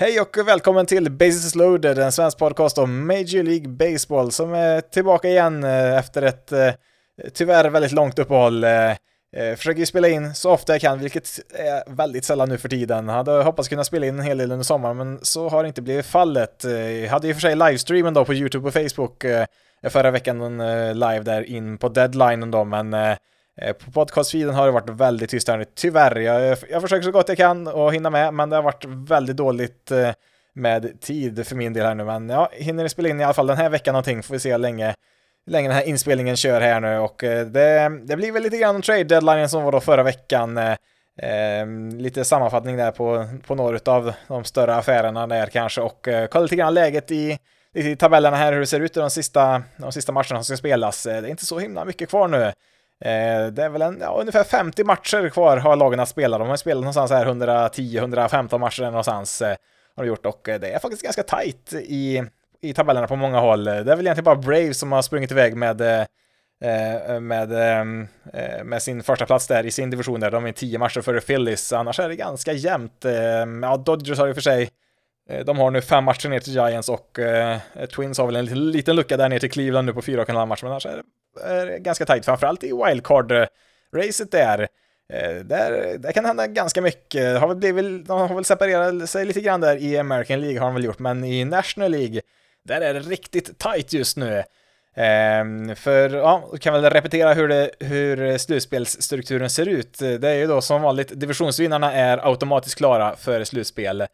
Hej och välkommen till Bases Loaded, en svensk podcast om Major League Baseball som är tillbaka igen eh, efter ett eh, tyvärr väldigt långt uppehåll. Eh, försöker spela in så ofta jag kan, vilket är väldigt sällan nu för tiden. Hade hoppats kunna spela in en hel del under sommaren, men så har inte blivit fallet. Jag hade i och för sig livestreamen då på YouTube och Facebook förra veckan, live där in på deadlinen då, men Eh, på podcastfeeden har det varit väldigt tyst här nu, tyvärr. Jag, jag försöker så gott jag kan och hinna med, men det har varit väldigt dåligt eh, med tid för min del här nu. Men ja, hinner spela in i alla fall den här veckan någonting, får vi se hur länge, länge den här inspelningen kör här nu. Och eh, det, det blir väl lite grann trade deadline som var då förra veckan. Eh, lite sammanfattning där på, på några av de större affärerna där kanske och eh, kolla lite grann läget i, i tabellerna här, hur det ser ut i de sista, de sista matcherna som ska spelas. Det är inte så himla mycket kvar nu. Eh, det är väl en, ja, ungefär 50 matcher kvar har lagen att spela. De har spelat någonstans här 110-115 matcher någonstans eh, har de gjort och eh, det är faktiskt ganska tajt i, i tabellerna på många håll. Eh, det är väl egentligen bara Braves som har sprungit iväg med eh, med, med sin första plats där i sin division där. De är 10 matcher före Phillies, annars är det ganska jämnt. Ja, Dodgers har ju för sig de har nu fem matcher ner till Giants och Twins har väl en liten, liten lucka där ner till Cleveland nu på fyra och en halv match, men annars är det är ganska tajt, framförallt i wildcard-racet där. Eh, där, där kan hända ganska mycket. Har väl blivit, de har väl separerat sig lite grann där i American League har de väl gjort, men i National League, där är det riktigt tight just nu. Ehm, för, ja, kan väl repetera hur, det, hur slutspelsstrukturen ser ut. Det är ju då som vanligt, divisionsvinnarna är automatiskt klara för slutspel.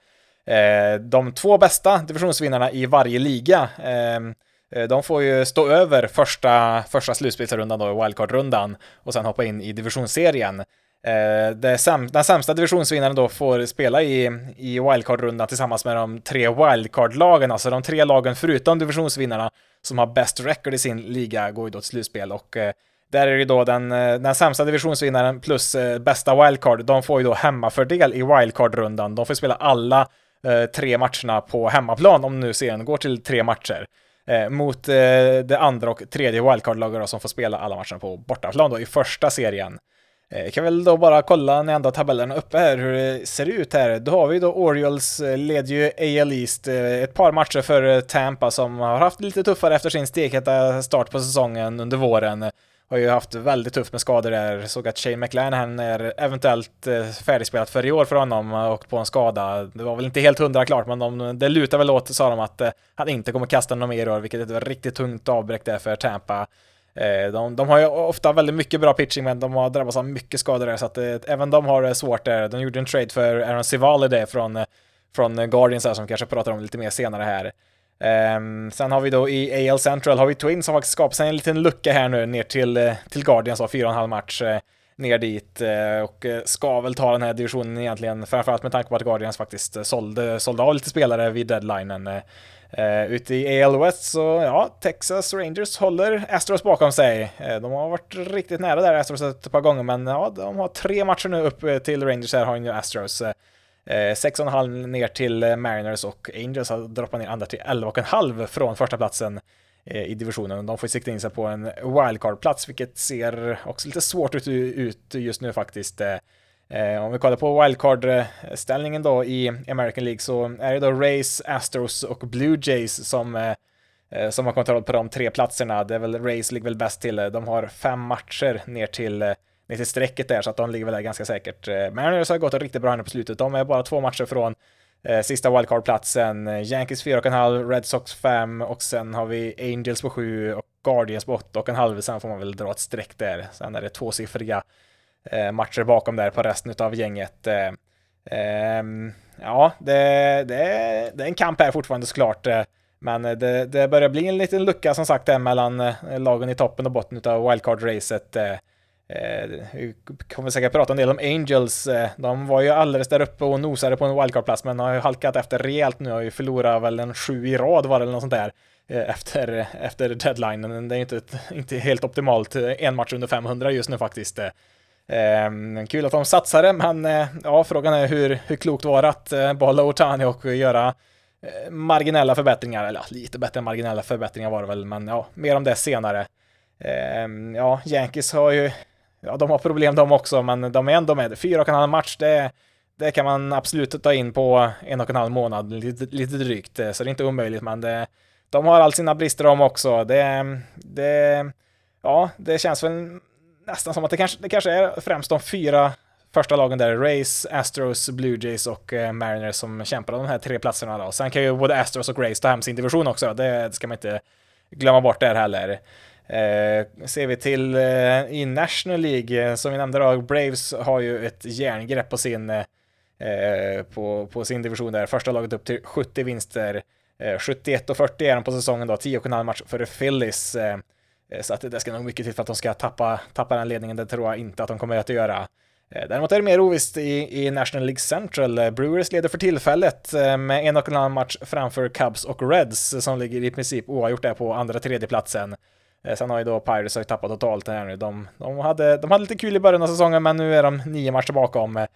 Ehm, de två bästa divisionsvinnarna i varje liga ehm, Eh, de får ju stå över första, första slutspelsrundan då, wildcard-rundan, och sen hoppa in i divisionsserien. Eh, den sämsta divisionsvinnaren då får spela i, i wildcard-rundan tillsammans med de tre wildcard-lagen, alltså de tre lagen förutom divisionsvinnarna som har bäst record i sin liga går ju då till slutspel och eh, där är det då den, den sämsta divisionsvinnaren plus bästa wildcard, de får ju då hemmafördel i wildcard-rundan. De får spela alla tre matcherna på hemmaplan om nu serien går till tre matcher eh, mot eh, det andra och tredje wildcard-laget som får spela alla matcherna på bortaplan då i första serien. Eh, kan väl då bara kolla när ändå tabellen uppe här hur det ser ut här. Då har vi då Orioles eh, leder ju AL East eh, ett par matcher för Tampa som har haft lite tuffare efter sin stekheta start på säsongen under våren har ju haft väldigt tufft med skador där. Såg att Shane McLaren är eventuellt eh, färdigspelat för i år för honom eh, och på en skada. Det var väl inte helt hundra klart, men de, det lutar väl åt, sa de, att eh, han inte kommer kasta någon mer i år, vilket är ett riktigt tungt avbräck där för Tampa. De, de, har ju ofta väldigt mycket bra pitching, men de har drabbats av mycket skador där, så att även de har det svårt där. De gjorde en trade för Aaron Civale där från, från Guardians här, som kanske pratar om lite mer senare här. Um, sen har vi då i AL Central har vi Twins som faktiskt skapat sig en liten lucka här nu ner till, eh, till Guardians av 4,5 match uh, ner dit uh, och ska väl ta den här divisionen egentligen, framförallt med tanke på att Guardians faktiskt sålde, sålde av lite spelare vid deadlinen. Uh, ute i AL West så, ja, Texas Rangers håller Astros bakom sig. de har varit riktigt nära där, Astros ett par gånger, men ja, de har tre matcher nu upp till Rangers här har ju Astros. Eh, 6,5 ner till eh, Mariners och Angels har droppat ner andra till 11,5 från första platsen eh, i divisionen. De får sikta in sig på en wildcard-plats, vilket ser också lite svårt ut, just nu faktiskt. Eh. om vi kollar på wildcard-ställningen då i American League så är det då Rays, Astros och Blue Jays som, som har kontroll på de tre platserna. Det är väl Rays ligger väl bäst till. De har fem matcher ner till ner till strecket där, så att de ligger väl där ganska säkert. Eh, Mariners har gått riktigt bra nu på slutet. De är bara två matcher från eh, sista wildcard-platsen. Eh, Yankees 4,5, Red Sox 5 och sen har vi Angels på 7 och Guardians på 8,5. Sen får man väl dra ett streck där. Sen är det tvåsiffriga eh, matcher bakom där på resten av gänget. Eh, ehm, ja, det, det, det, är en kamp här fortfarande såklart. Eh, men det, det börjar bli en liten lucka som sagt där mellan eh, lagen i toppen och botten av wildcard-racet. Eh, vi kommer säkert prata en del om Angels. Eh, de var ju alldeles där uppe och nosade på en wildcard-plats, men har ju halkat efter rejält nu. Har ju förlorat väl en sju i rad var det eller något sånt där eh, efter, efter deadlinen. Det är inte, inte helt optimalt. Eh, en match under 500 just nu faktiskt. Eh, ehm, kul att de satsade, men eh, ja, frågan är hur, hur klokt var det att eh, behålla Otani och göra marginella förbättringar, eller ja, lite bättre än marginella förbättringar var det väl, men ja, mer om det senare. Ehm, ja, Yankees har ju ja, de har problem de också, men de är ändå med. Fyra och en halv match, det det kan man absolut ta in på en och en halv månad, lite, lite drygt, så det är inte omöjligt, men det, de har all sina brister de också. Det, det, ja, det känns väl nästan som att det kanske, det kanske är främst de fyra första lagen där, Race, Astros, Blue Jays och eh, Mariners som kämpar om de här tre platserna då. Sen kan ju både Astros och Race ta hem sin division också, det ska man inte glömma bort där heller. Eh, ser vi till eh, i National League, eh, som vi nämnde då, Braves har ju ett järngrepp på sin, eh, eh på, på sin division där. Första laget upp till 70 vinster. Eh, 71 och 40 är de på säsongen då, 10,5 match före Phillies. så att det ska nog mycket till för att de ska tappa, tappa den ledningen, det tror jag inte att de kommer att göra. Däremot är det mer ovisst i, i National League Central. Brewers leder för tillfället med en och en halv match framför Cubs och Reds som ligger i princip oavgjort där på andra tredje platsen. Eh, sen har ju då Pirates har tappat totalt här nu. De, de, hade, de hade lite kul i början av säsongen men nu är de nio matcher bakom. Eh,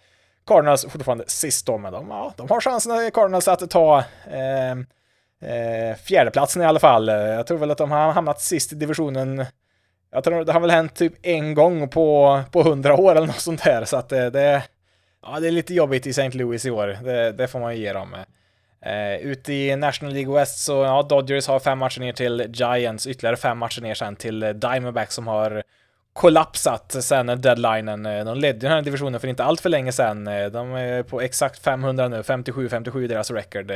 Cardinals fortfarande sist då, men de, ja, de har chansen eh, Cardinals att ta eh, eh, fjärdeplatsen i alla fall. Jag tror väl att de har hamnat sist i divisionen jag tror det har väl hänt typ en gång på, på hundra år eller något sånt där, så att det, det, ja, det är lite jobbigt i St. Louis i år. Det, det får man ju ge dem. Eh, ute i National League West så, ja, Dodgers har fem matcher ner till Giants, ytterligare fem matcher ner sen till eh, Diamondbacks som har kollapsat sen deadlinen. Eh, de ledde den här divisionen för inte allt för länge sen. Eh, de är på exakt 500 nu, 57-57 deras record.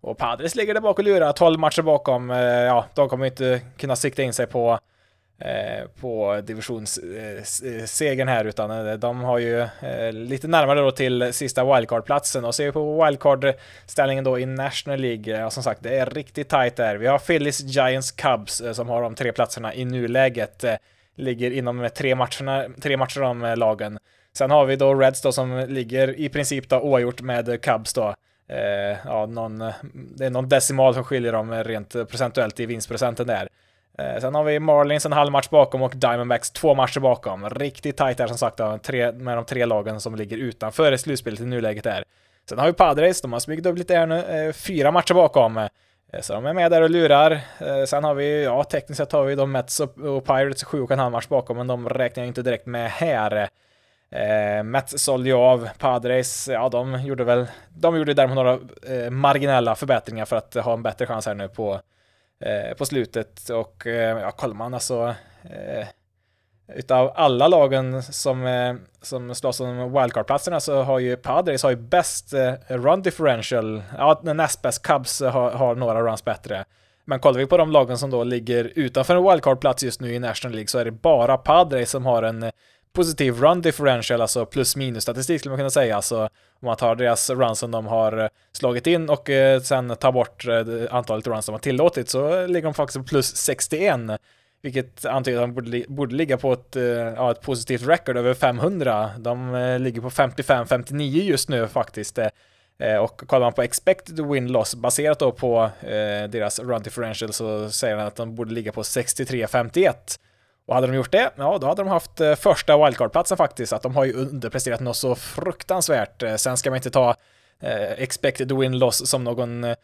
Och Padres ligger där bak och lurar, 12 matcher bakom. Ja, de kommer inte kunna sikta in sig på Eh, på divisionssegern eh, här, utan eh, de har ju lite närmare då till sista wildcard-platsen och ser vi på wildcard-ställningen då i National League, ja, som sagt, det är riktigt tight där. Vi har Phillies, Giants, Cubs som har de tre platserna i nuläget, ligger inom tre, matcherna, tre matcher om lagen. Sen har vi då Reds då som ligger i princip då oavgjort med Cubs då. Ja, någon, det är någon decimal som skiljer dem rent procentuellt i vinstprocenten där. Eh, sen har vi Marlins en halv match bakom och Diamondbacks två matcher bakom. Riktigt tajt där som sagt med de tre lagen som ligger utanför slutspelet i nuläget där. Sen har vi Padres, de har smugit upp lite här nu, eh, fyra matcher bakom. Eh, så de är med där och lurar. Sen har vi, ja tekniskt sett har vi de Mets och Pirates sju och en halv match bakom, men de räknar jag inte direkt med här. Eh, Mets sålde ju av Padres, ja de gjorde väl, de gjorde däremot några eh, marginella förbättringar för att ha en bättre chans här nu på eh, på slutet och eh, ja, kollar man alltså eh, utav alla lagen som, eh, som slåss om wildcard-platserna så har ju Padres har ju bäst eh, run differential, ja näst bäst, Cubs har, har några runs bättre. Men kollar vi på de lagen som då ligger utanför en wildcard-plats just nu i National League så är det bara Padres som har en positiv run differential, alltså plus minus statistik skulle man kunna säga. Alltså om man tar deras runs som de har eh, slagit in och eh, sen tar bort eh, antalet runs de har tillåtit så ligger de faktiskt på plus 61. Vilket antyder att de borde, borde ligga på ett, ja, ett positivt record över 500. De ligger på 55-59 just nu faktiskt. Och kollar man på expected win-loss baserat då på deras run differential så säger han att de borde ligga på 63-51. Och hade de gjort det, ja då hade de haft eh, första wildcard-platsen faktiskt, att de har ju underpresterat något så fruktansvärt. Eh, sen ska man inte ta eh, expected win-loss som någon eh,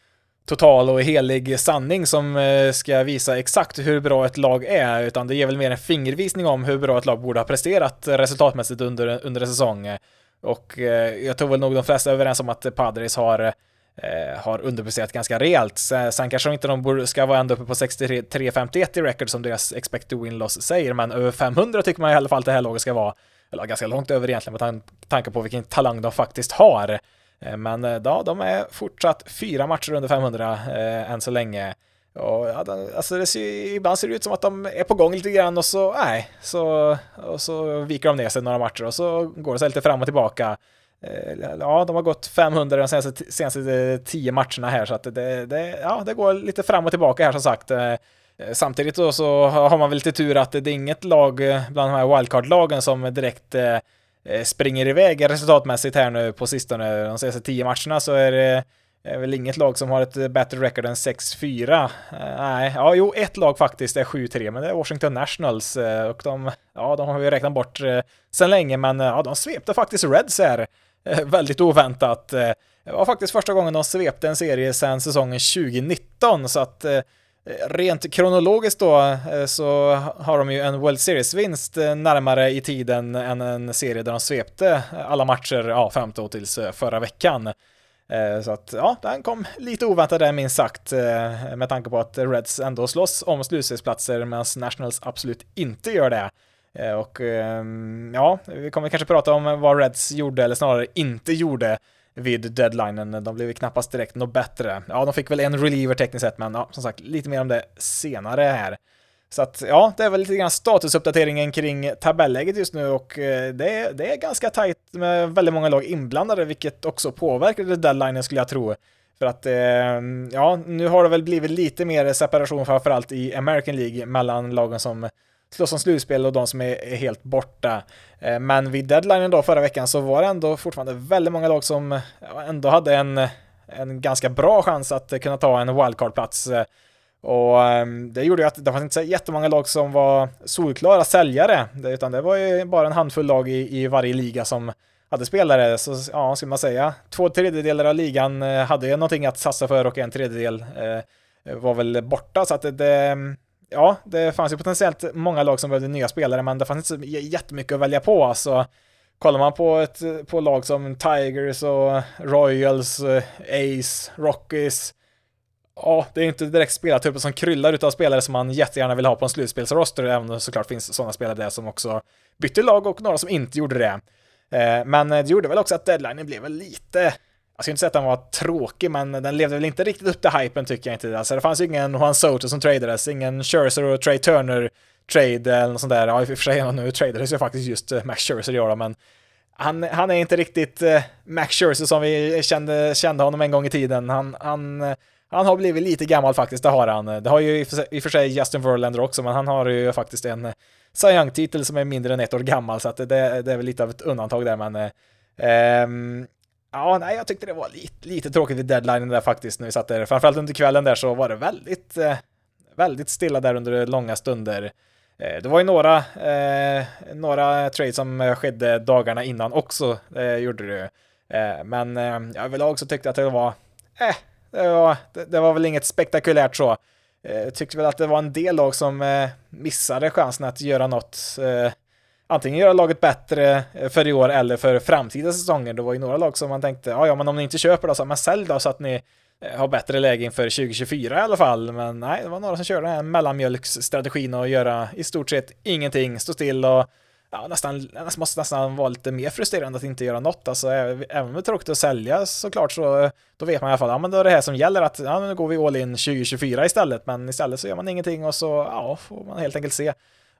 total och helig sanning som ska visa exakt hur bra ett lag är, utan det ger väl mer en fingervisning om hur bra ett lag borde ha presterat resultatmässigt under, under en säsong. Och jag tror väl nog de flesta är överens om att Padres har eh, har underpresterat ganska rejält. Sen kanske de inte de ska vara ända uppe på 63-51 i record som deras Expect to win-loss säger, men över 500 tycker man i alla fall att det här laget ska vara. Eller ganska långt över egentligen med tanke på vilken talang de faktiskt har. Eh, men eh, ja, de är fortsatt fyra matcher under 500 eh, än så länge. Och, ja, alltså det ser, ibland ser det ut som att de är på gång lite grann och så, nej, så, och så viker de ner sig några matcher och så går det sig lite fram och tillbaka. Eh, ja, de har gått 500 de senaste, senaste eh, tio matcherna här, så att det, det, ja, det går lite fram och tillbaka här som sagt. Eh, samtidigt då så har man väl lite tur att det är inget lag bland de här wildcard-lagen som direkt springer iväg resultatmässigt här nu på sistone. De senaste tio matcherna så är det är väl inget lag som har ett bättre record än 6-4. nej, ja, jo, ett lag faktiskt är 7-3, men det är Washington Nationals och de, ja, de har vi räknat bort eh, sen länge, men ja, de svepte faktiskt Reds här Eh, väldigt oväntat. Eh, det var faktiskt första gången de svepte en serie sedan säsongen 2019, så att eh, Rent kronologiskt då så har de ju en World Series-vinst närmare i tiden än en serie där de svepte alla matcher, ja, fram tills förra veckan. Så att ja, den kom lite oväntat där minst sagt med tanke på att Reds ändå slåss om slutspelsplatser medan Nationals absolut inte gör det. Eh, och ehm, ja, vi kommer kanske prata om vad Reds gjorde eller snarare inte gjorde vid deadlinen. De blev knappast direkt något bättre. Ja, de fick väl en reliever tekniskt sett, men ja, som sagt, lite mer om det senare här. Så att ja, det är väl lite grann statusuppdateringen kring tabelläget just nu och eh, det är, det är ganska tajt med väldigt många lag inblandade, vilket också påverkade deadlinen skulle jag tro. För att, ehm, ja, nu har det väl blivit lite mer separation framförallt i American League mellan lagen som slåss om slutspel och de som är helt borta. Eh, men vid deadlinen då förra veckan så var det ändå fortfarande väldigt många lag som ändå hade en, en ganska bra chans att kunna ta en wildcard-plats. Och ehm, det gjorde ju att det fanns inte så jättemånga lag som var solklara säljare, utan det var ju bara en handfull lag i, i varje liga som hade spelare. Så ja, vad man säga? Två tredjedelar av ligan eh, hade ju någonting att satsa för och en tredjedel eh, var väl borta, så att det, det ehm, ja, det fanns ju potentiellt många lag som behövde nya spelare, men det fanns inte så jättemycket att välja på. Alltså, kollar man på, ett, på lag som Tigers och Royals, eh, Ace, Rockies, ja, det är inte direkt spelartyper som kryllar utav spelare som man jättegärna vill ha på en slutspelsroster, även om det såklart finns sådana spelare där som också bytte lag och några som inte gjorde det. Eh, men eh, det gjorde väl också att deadlinen blev väl lite jag ska inte säga att den var tråkig, men den levde väl inte riktigt upp till hypen tycker jag inte. Alltså det fanns ju ingen Juan Soto som tradades, ingen Scherzer och Trey Turner trade eller något sånt där. Ja, i och för sig, nu tradades ju faktiskt just eh, Max Scherzer i år, men han, han är inte riktigt eh, Max Scherzer som vi kände, kände honom en gång i tiden. Han, han, han har blivit lite gammal faktiskt, det har han. Det har ju i och för sig Justin Verlander också, men han har ju faktiskt en eh, Cy Young-titel som är mindre än ett år gammal, så att det, det är väl lite av ett undantag där, men um, Ja, nej, jag tyckte det var lite, lite tråkigt vid deadlinen där faktiskt när vi satt där. Framförallt under kvällen där så var det väldigt, eh, väldigt stilla där under långa stunder. Eh, det var ju några, eh, några trades som eh, skedde dagarna innan också, eh, gjorde det eh, Men eh, överlag så tyckte jag att det var, eh, det var, det, det var väl inget spektakulärt så. Eh, tyckte väl att det var en del lag som eh, missade chansen att göra något eh, antingen göra laget bättre eh, för i år eller för framtida säsonger. Det var ju några lag som man tänkte, ja, ja men om ni inte köper då, så men sälj då så att ni eh, har bättre läge inför 2024 i alla fall. Men nej, det var några som körde den här mellanmjölksstrategin och göra i stort sett ingenting, stå still och ja, nästan, måste nästan vara lite mer frustrerande att inte göra något. Alltså, eh, även om det är tråkigt att sälja såklart så då vet man i alla fall, ja men då är det här som gäller att ja, nu går vi all in 2024 istället, men istället så gör man ingenting och så ja, får man helt enkelt se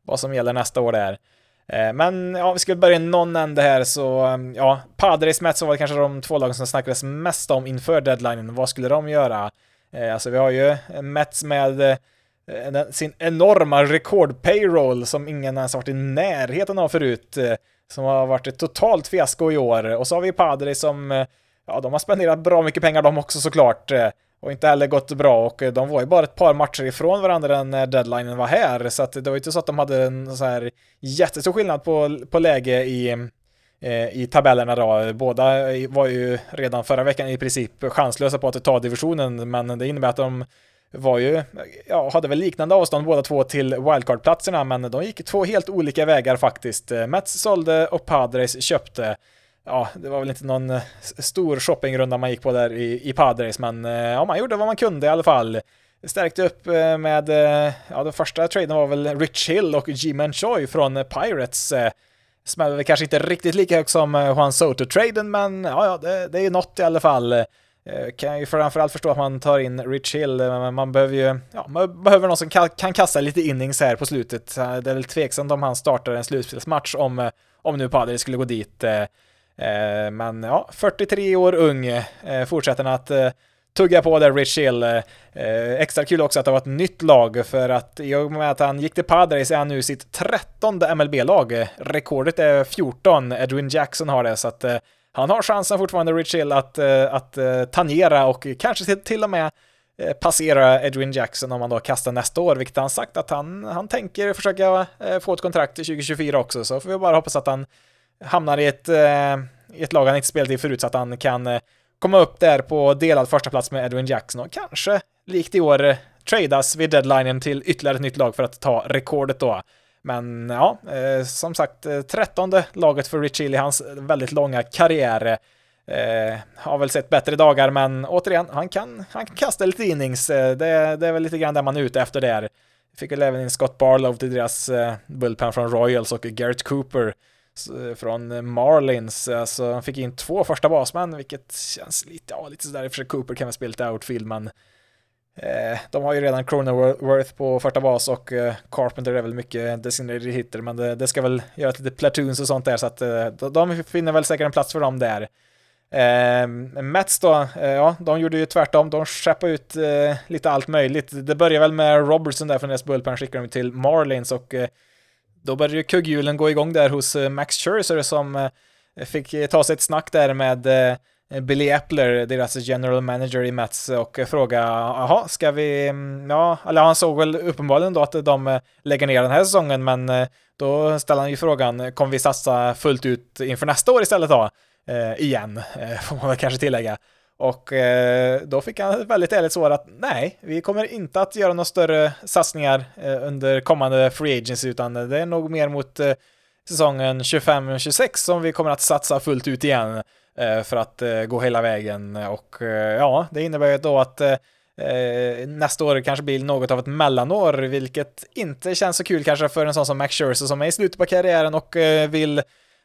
vad som gäller nästa år där. Eh, men ja, vi ska börja i någon ände här så, eh, ja, Padres Mets var kanske de två lagen som snackades mest om inför deadlinen. Vad skulle de göra? Eh, alltså vi har ju Mets med sin enorma rekord-payroll som ingen ens varit i närheten av förut, som har varit ett totalt fiasko i år. Och så har vi Padres som, ja, de har spenderat bra mycket pengar de också såklart och inte heller gått bra och eh, de var ju bara ett par matcher ifrån varandra när deadlinen var här så att det var ju inte så att de hade en så här jättestor skillnad på, på läge i, eh, i tabellerna då. Båda var ju redan förra veckan i princip chanslösa på att ta divisionen men det innebär att de var ju, ja, hade väl liknande avstånd båda två till wildcard-platserna men de gick två helt olika vägar faktiskt. Eh, Mets sålde och Padres köpte ja, det var väl inte någon eh, stor shoppingrunda man gick på där i, i Padres, men eh, ja, man gjorde vad man kunde i alla fall. Stärkte upp eh, med, ja, den första traden var väl Rich Hill och G-Man Choi från Pirates. Smällde väl kanske inte riktigt lika högt som Juan Soto-traden, men ja, ja det, det är ju något i alla fall. Kan ju framförallt förstå att man tar in Rich Hill, men man behöver ju, ja, man behöver någon som kan, kan kasta lite innings här på slutet. Det är väl tveksamt om han startar en slutspelsmatch om, om nu Padres skulle gå dit. Eh, men ja, 43 år ung fortsätter fortsätter att eh, tugga på där Rich Hill. extra kul också att det var ett nytt lag för att i och med att han gick till Padres är han nu sitt trettonde MLB-lag. Rekordet är 14, Edwin Jackson har det så att han har chansen fortfarande, Rich Hill, att, att tangera och kanske till och med passera Edwin Jackson om han då kastar nästa år, vilket han sagt att han, han tänker försöka få ett kontrakt till 2024 också, så får vi bara hoppas att han hamnar i ett, eh, i ett lag han inte spelat i förut så att han kan eh, komma upp där på delad första plats med Edwin Jackson och kanske likt i år eh, tradas vid deadlinen till ytterligare ett nytt lag för att ta rekordet då. Men ja, eh, som sagt, eh, trettonde laget för Rich Hill i hans väldigt långa karriär. Eh, har väl sett bättre dagar, men återigen, han kan, han kan kasta lite innings. Eh, det, det är väl lite grann det man är ute efter där. Fick väl även in Scott Barlow till deras eh, bullpen från Royals och Garrett Cooper eh, Eh, från Marlins. Alltså, han fick in två första basmän, vilket känns lite, ja, lite sådär. i För Cooper kan väl spela lite outfield, men eh, de har ju redan Cronenworth på första bas och eh, Carpenter är väl mycket designated hitter, men det, det, ska väl göra lite platoons och sånt där, så att eh, de finner väl säkert en plats för dem där. Eh, Mets då, eh, ja, de gjorde ju tvärtom. De skeppade ut eh, lite allt möjligt. Det började väl med Robertson där från deras bullpen, skickade de till Marlins och eh, då började ju kugghjulen gå igång där hos eh, Max Scherzer som eh, fick eh, ta sig ett snack där med Billy Epler, deras general manager i Mets och fråga, jaha, ska vi, mm, ja, eller han såg väl uppenbarligen då att de lägger ner den här säsongen, men då ställer han ju frågan, kommer vi satsa fullt ut inför nästa år istället då? eh, igen, får man väl kanske tillägga. Och eh, då fick han ett väldigt ärligt svar att nej, vi kommer inte att göra några större satsningar eh, under kommande free agency, utan det är nog mer mot eh, säsongen 25-26 som vi kommer att satsa fullt ut igen eh, för att eh, gå hela vägen. Och eh, ja, det innebär ju då att nästa år kanske blir något av ett mellanår, vilket inte känns så kul kanske för en sån som Max Scherzer som är i slutet på karriären och vill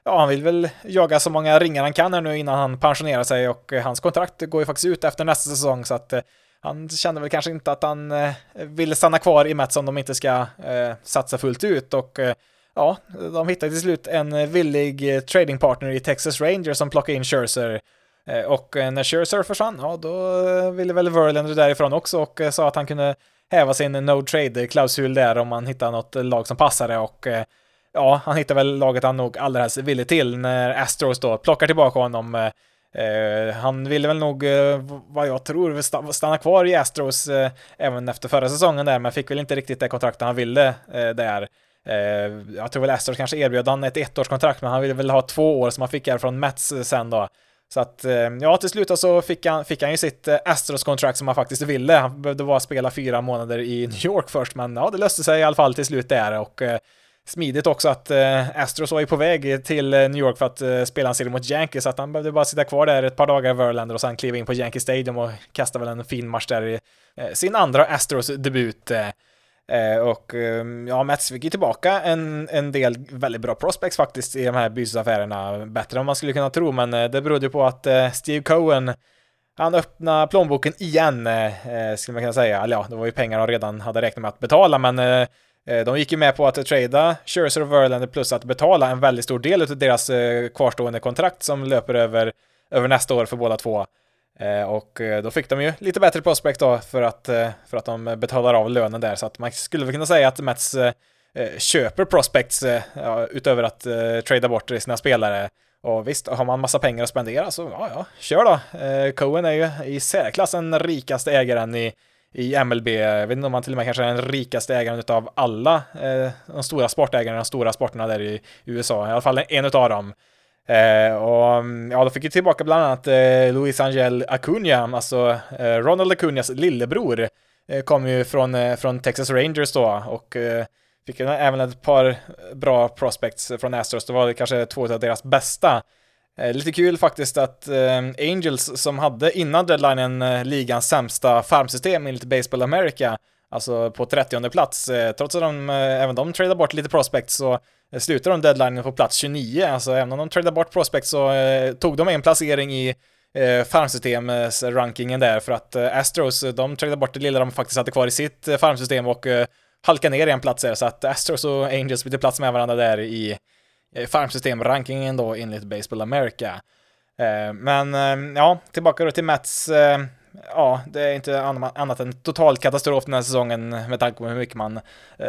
ja, han vill väl jaga så många ringar han kan här nu innan han pensionerar sig och eh, hans kontrakt går ju faktiskt ut efter nästa säsong så att eh, han kände väl kanske inte att han eh, ville stanna kvar i Mets om de inte ska satsa fullt ut och ja, de hittade till slut en villig tradingpartner i Texas Rangers som plockade in Scherzer och när Scherzer försvann, ja då ville väl Verlander därifrån också och sa att han kunde häva sin no trade-klausul där om man hittar något lag som passade och ja, han hittar väl laget han nog allra helst ville till när Astros då plockar tillbaka honom. Eh, eh han ville väl nog, eh, vad jag tror, stanna kvar i Astros eh, även efter förra säsongen där, men fick väl inte riktigt det kontraktet han ville eh, där. Eh, jag tror väl Astros kanske erbjöd han ett ettårskontrakt, men han ville väl ha två år som han fick här från Mets sen då. Så att, ja, till slut så fick han, fick han ju sitt Astros-kontrakt som han faktiskt ville. Han behövde bara spela fyra månader i New York först, men ja, det löste sig i alla fall till slut där och smidigt också att eh, Astros var ju på väg till eh, New York för att eh, spela en serie mot Yankees, så att han behövde bara sitta kvar där ett par dagar i Verlander och sen kliva in på Yankee Stadium och kasta väl en fin match där i eh, sin andra Astros-debut. Eh, eh, och ehm, ja, Mets fick ju tillbaka en, en del väldigt bra prospects faktiskt i de här bytesaffärerna, bättre än man skulle kunna tro, men eh, det berodde ju på att Steve Cohen han öppnade plånboken igen, skulle man kunna säga. Eller ja, det var ju pengar han redan hade räknat med att betala, men Eh, de gick ju med på att trada Scherzer och Verlander plus att betala en väldigt stor del av deras eh, kvarstående kontrakt som löper över, över nästa år för båda två. Eh, och då fick de ju lite bättre prospect då för att, för att de betalar av lönen där, så att man skulle väl kunna säga att Mets köper prospects utöver att trada bort sina spelare. Och visst, har man massa pengar att spendera så ja, ja, kör då. Cohen är ju i särklass den rikaste ägaren i, i MLB. Jag vet inte om han till och med kanske är den rikaste ägaren av alla eh, de stora sportägarna, de stora sporterna där i USA. I alla fall en av dem. Eh, och mm, ja, då fick vi tillbaka bland annat eh, Luis Angel Acuna, alltså eh, Ronald Acunas lillebror, eh, kom ju från, eh, från Texas Rangers då och eh, fick även ett par bra prospects från Astros. Det var kanske två av deras bästa. Eh, lite kul faktiskt att eh, Angels som hade innan deadlinen eh, ligans sämsta farmsystem enligt Baseball America, alltså på 30 plats, trots att de, även de tradar bort lite prospects så slutar de deadlinen på plats 29, alltså även om de tradar bort prospects så tog de en placering i farmsystemsrankingen där för att Astros, de tradar bort det lilla de faktiskt hade kvar i sitt farmsystem och halkar ner en plats där. Så att Astros och Angels byter plats med varandra där i Eh, farmsystemrankingen då enligt Baseball America. Eh, men eh, ja, tillbaka då till Mats. Ja, det är inte annat än total katastrof den här säsongen med tanke på hur mycket, man,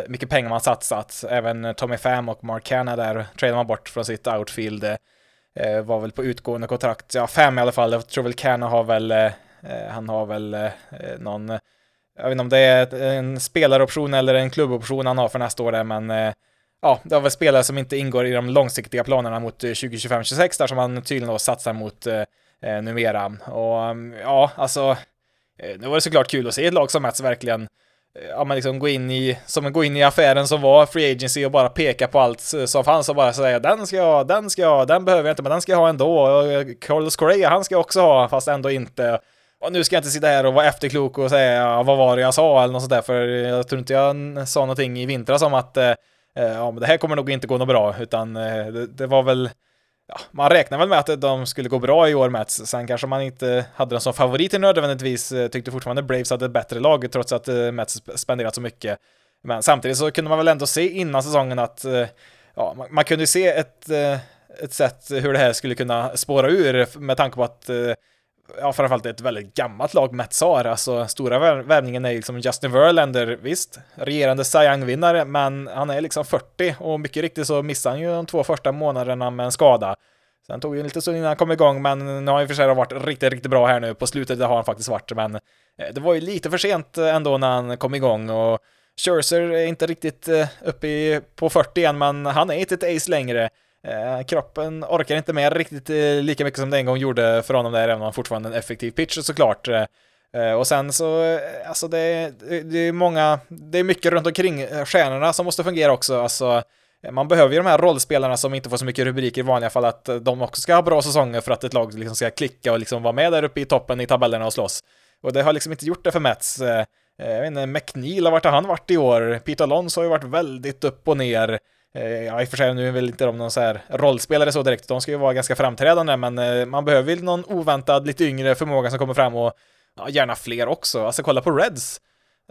mycket pengar man satsat. Även Tommy Pham och Mark Hanna där tradar man bort från sitt outfield. Var väl på utgående kontrakt. Ja, Pham i alla fall. Jag tror väl Canna har väl, han har väl någon, jag vet inte om det är en spelaroption eller en klubboption han har för nästa år där, men ja, det var väl spelare som inte ingår i de långsiktiga planerna mot eh, 2025-26 där som man tydligen då satsar mot eh, eh numera. Och mm, ja, alltså, eh, nu var det såklart kul att se ett lag som Mats verkligen ja, men liksom gå in i, som att gå in i affären som var Free Agency och bara peka på allt som fanns och bara säga den ska jag ha, den ska jag ha, den behöver jag inte, men den ska jag ha ändå. Och Carlos Correa, han ska jag också ha, fast ändå inte. Och nu ska jag inte sitta här och vara efterklok och säga ja, vad var det jag sa eller något sånt där, för jag tror inte jag sa någonting i vintras om att eh, Eh, ja, men det här kommer nog inte gå något bra, utan eh, det, det var väl ja, man räknar väl med att de skulle gå bra i år Mets. Sen kanske man inte hade dem som favoriter nödvändigtvis. Eh, tyckte fortfarande Braves hade ett bättre lag trots att Mets spenderat så mycket. Men samtidigt så kunde man väl ändå se innan säsongen att ja, man, man kunde se ett, ett sätt hur det här skulle kunna spåra ur med tanke på att ja, framförallt ett väldigt gammalt lag Metsar. Alltså stora värvningen är liksom Justin Verlander, visst, regerande Cy Young-vinnare, men han är liksom 40 och mycket riktigt så missade han ju de två första månaderna med en skada. Sen tog ju en liten stund innan han kom igång, men nu har han ju för sig varit riktigt, riktigt bra här nu. På slutet det har han faktiskt varit, men eh, det var ju lite för sent eh, ändå när han kom igång och Scherzer är inte riktigt eh, uppe på 40 än, men han är inte ett ace längre. Eh, kroppen orkar inte med riktigt eh, lika mycket som det en gång gjorde för honom där, även om han fortfarande är en effektiv pitcher såklart. Eh, eh och sen så, eh, alltså det, det är många, det är mycket runt omkring eh, stjärnorna som måste fungera också, alltså man behöver ju de här rollspelarna som inte får så mycket rubriker i vanliga fall, att de också ska ha bra säsonger för att ett lag liksom ska klicka och liksom vara med där uppe i toppen i tabellerna och slåss. Och det har liksom inte gjort det för Mets. Jag vet inte, McNeil, vart har han varit i år? Peter Alonso har ju varit väldigt upp och ner. Eh, ja, i och för sig nu är väl inte de någon så här rollspelare så direkt, de ska ju vara ganska framträdande, men eh, man behöver väl någon oväntad, lite yngre förmåga som kommer fram och ja, gärna fler också. Alltså kolla på Reds.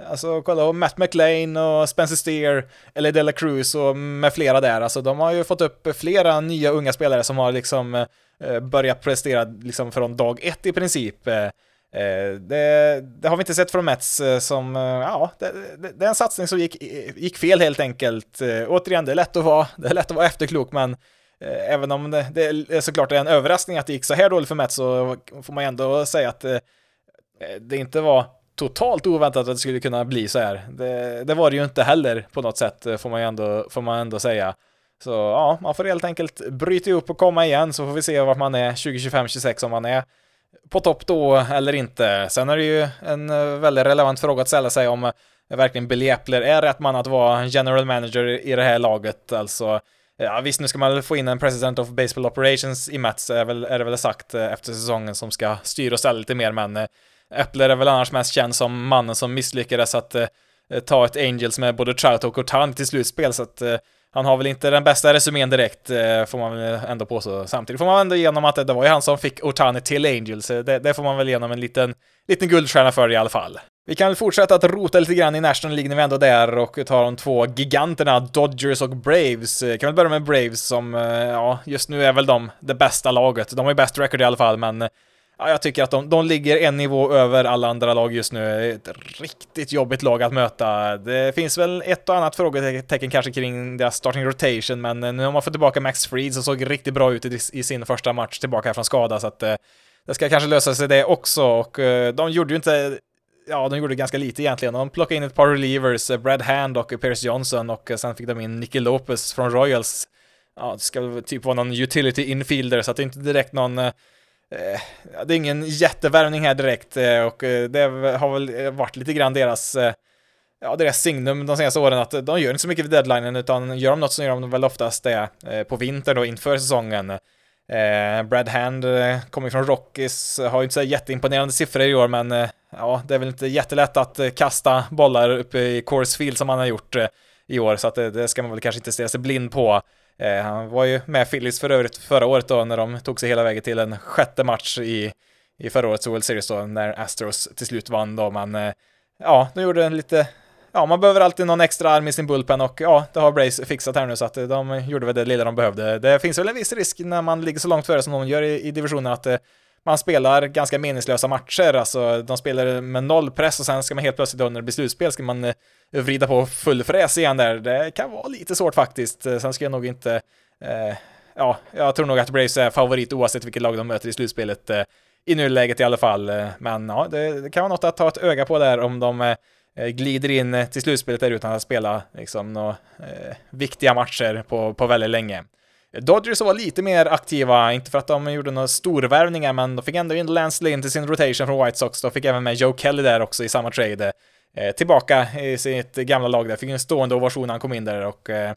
Alltså kolla på Matt McLean och Spencer Steer, eller Dela Cruz och med flera där. Alltså de har ju fått upp flera nya unga spelare som har liksom eh, börjat prestera liksom från dag ett i princip. Eh, det, det, har vi inte sett från Mets eh, som, eh, ja, det, det, det, är en satsning som gick, gick fel helt enkelt. Återigen, det är lätt att vara, det är lätt att vara efterklok, men även om det, det är såklart en överraskning att det gick så här dåligt för Mets så får man ändå säga att det inte var totalt oväntat att det skulle kunna bli så här. Det, det var det ju inte heller på något sätt, får man ändå, får man ändå säga. Så ja, man får helt enkelt bryta ihop och komma igen så får vi se vart man är 2025-26 om man är på topp då eller inte. Sen är det ju en eh, väldigt relevant fråga att ställa sig om eh, verkligen Billy Epler är rätt man att vara general manager i det här laget. Alltså, ja visst, nu ska man väl få in en president of baseball operations i Mets, är, väl, är det väl sagt eh, efter säsongen, som ska styra och ställa lite mer, men Epler är väl annars mest känd som mannen som misslyckades att ta ett Angels med både Trout och Cortan till slutspel, så att han har väl inte den bästa resumén direkt, eh, får man väl ändå påstå. Samtidigt får man ändå igenom att det var ju han som fick Otani till Angels. Eh, det, det får man väl igenom en liten, liten guldstjärna för i alla fall. Vi kan väl fortsätta att rota lite grann i National League när vi ändå är där och ta de två giganterna Dodgers och Braves. Eh, kan väl börja med Braves som, ja, just nu är väl de det bästa laget. De har ju bäst record i alla fall, men Ja, jag tycker att de, de ligger en nivå över alla andra lag just nu. Ett riktigt jobbigt lag att möta. Det finns väl ett och annat frågetecken kanske kring deras starting rotation, men eh, nu har man fått tillbaka Max Fried som såg riktigt bra ut i, i sin första match tillbaka från skada, så att eh, det ska kanske lösa sig det också. Och eh, de gjorde ju inte ja, de gjorde ganska lite egentligen. De plockade in ett par relievers, Brad Hand och Pierce Johnson och sen fick de in Nicky Lopez från Royals. Ja, det ska typ vara någon utility infielder, så att det är inte direkt någon Eh, det är ingen jättevärvning här direkt eh, och eh, det har väl varit lite grann deras eh, ja, deras signum de senaste åren att de gör inte så mycket vid deadlinen utan gör de något så gör de väl oftast det på vintern då inför säsongen. Brad Hand kommer från Rockies, har ju inte så jätteimponerande siffror i år men ja, det är väl inte jättelätt att kasta bollar uppe i Coors Field som han har gjort i år så att det, det ska man väl kanske inte stirra sig blind på. Eh, han var ju med Phillies för övrigt förra året då när de tog sig hela vägen till en sjätte match i, i förra årets World Series då när Astros till slut vann då, men eh, ja, de gjorde en lite Ja, man behöver alltid någon extra arm i sin bullpen och ja, det har Brace fixat här nu så att eh, de gjorde väl det lilla de behövde. Det finns väl en viss risk när man ligger så långt före som de gör i, i divisionen att eh, man spelar ganska meningslösa matcher, alltså de spelar med noll press och sen ska man helt plötsligt under slutspel ska man eh, vrida på full fräs igen där. Det kan vara lite svårt faktiskt. Eh, sen ska jag nog inte, eh, ja, jag tror nog att Braves är favorit oavsett vilket lag de möter i slutspelet eh, i nuläget i alla fall. Eh, men ja, det, det, kan vara något att ta ett öga på där om de eh, glider in till slutspelet där utan att spela liksom några viktiga matcher på, på väldigt länge. Dodgers var lite mer aktiva, inte för att de gjorde några storvärvningar, men de fick ändå in Lance Lynn till sin rotation från White Sox. De fick även med Joe Kelly där också i samma trade. Eh, tillbaka i sitt gamla lag där. Fick en stående ovation när han kom in där och eh,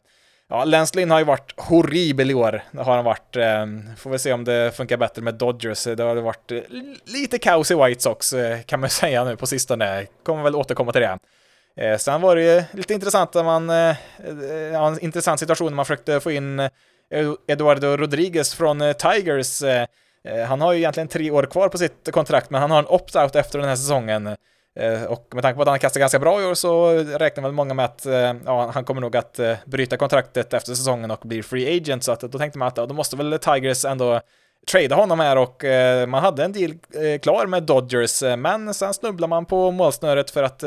Ja, Lance Lynn har ju varit horribel i år. Det har han varit. Eh, får vi se om det funkar bättre med Dodgers. Det har varit lite kaos i White Sox kan man säga nu på sistone. Kommer väl återkomma till det. Eh, sen var det ju lite intressant när man, eh, ja, en intressant situation när man försökte få in eh, Eduardo Rodriguez från eh, Tigers. Eh, eh, han har ju egentligen tre år kvar på sitt kontrakt, men han har en opt-out efter den här säsongen. Och med tanke på att han kastar ganska bra i år så räknar väl många med att ja, han kommer nog att bryta kontraktet efter säsongen och blir free agent, så att då tänkte man att ja, då måste väl Tigers ändå trada honom här och man hade en deal klar med Dodgers, men sen snubblar man på målsnöret för att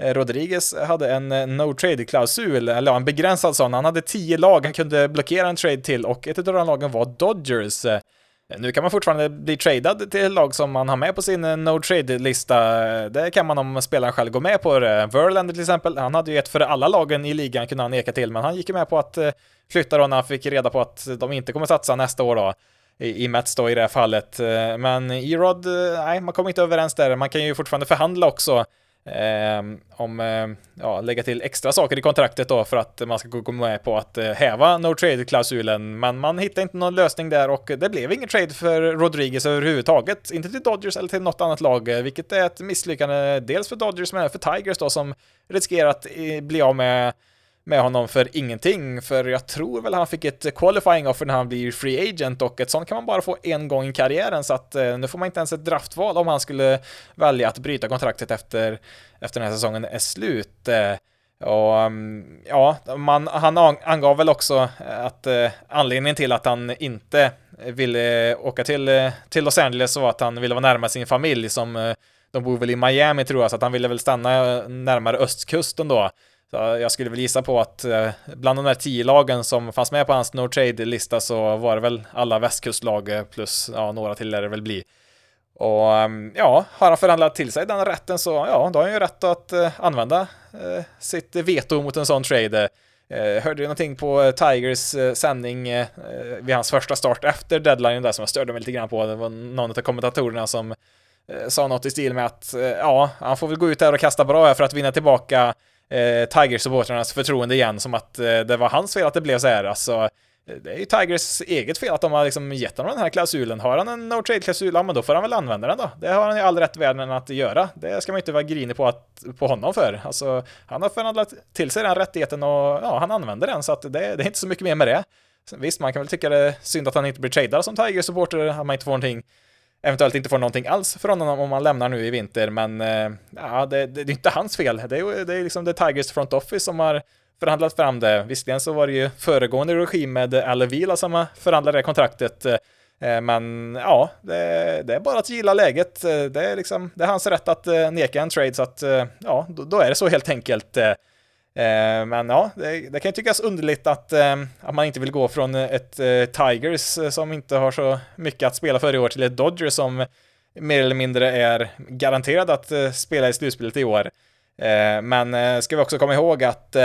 Eh, Rodriguez hade en eh, no trade-klausul, eller en begränsad sån. Han hade tio lag han kunde blockera en trade till och ett av de lagen var Dodgers. Eh, nu kan man fortfarande bli tradad till lag som man har med på sin no trade-lista. Det kan man om spelaren själv går med på det. Verlander till exempel, han hade ju ett för alla lagen i ligan kunde han neka till, men han gick ju med på att flytta då när han fick reda på att de inte kommer satsa nästa år då i Mets då i det här fallet. Men E-Rod, nej, man kommer inte överens där. Man kan ju fortfarande förhandla också Ehm, om eh, ja, lägga till extra saker i kontraktet då för att man ska gå med på att eh, häva no trade-klausulen. Men man hittade inte någon lösning där och det blev ingen trade för Rodriguez överhuvudtaget. Inte till Dodgers eller till något annat lag, eh, vilket är ett misslyckande dels för Dodgers men även för Tigers då som riskerar att eh, bli av med med honom för ingenting, för jag tror väl han fick ett qualifying offer när han blir free agent och ett sånt kan man bara få en gång i karriären så att eh, nu får man inte ens ett draftval om han skulle välja att bryta kontraktet efter, efter den här säsongen är slut. Eh, och mm, ja, man, han angav väl också eh, att eh, anledningen till att han inte ville åka till, till Los Angeles var att han ville vara närmare sin familj som de bor väl i Miami tror jag, så att han ville väl stanna närmare östkusten då. Så jag skulle väl gissa på att eh, bland de där tio lagen som fanns med på hans no trade-lista så var det väl alla västkustlag eh, plus ja, några till lär det väl bli. Och ehm, ja, har han förhandlat till sig den rätten så ja, då har han ju rätt att eh, använda sitt veto mot en sån trade. Eh, hörde ju någonting på Tigers sändning sändning vid hans första start efter deadline där som jag störde mig lite grann på. Det var någon av kommentatorerna som sa något i stil med att ja, han får väl gå ut där och kasta bra här för att vinna tillbaka eh, Tigers-supportrarnas förtroende igen, som att eh, det var hans fel att det blev så här. Alltså, eh, det är ju Tigers eget fel att de har liksom gett honom den här klausulen. Har han en no trade-klausul, ja men då får han väl använda den då. Det har han ju all rätt världen att göra. Det ska man inte vara grinig på, att, på honom för. Alltså, han har förhandlat till sig den rättigheten och ja, han använder den, så att det, det är inte så mycket mer med det. Visst, man kan väl tycka det är synd att han inte blir tradad som Tigers-supporter, att man inte får någonting eventuellt inte får någonting alls från honom om han lämnar nu i vinter, men eh, ja, det, det, det är inte hans fel. Det är, det är liksom det Tigers front office som har förhandlat fram det. Visserligen så var det ju föregående regim med Alavila som förhandlade det kontraktet, eh, men ja, det, det, är bara att gilla läget. Eh, det är, liksom, det är hans rätt att neka en trade, så att ja, då, då är det så helt enkelt. Eh, men ja, det, det, kan ju tyckas underligt att, eh, att man inte vill gå från ett eh, Tigers som inte har så mycket att spela för i år till ett Dodgers som mer eller mindre är garanterad att spela i slutspelet i år. Men ska vi också komma ihåg att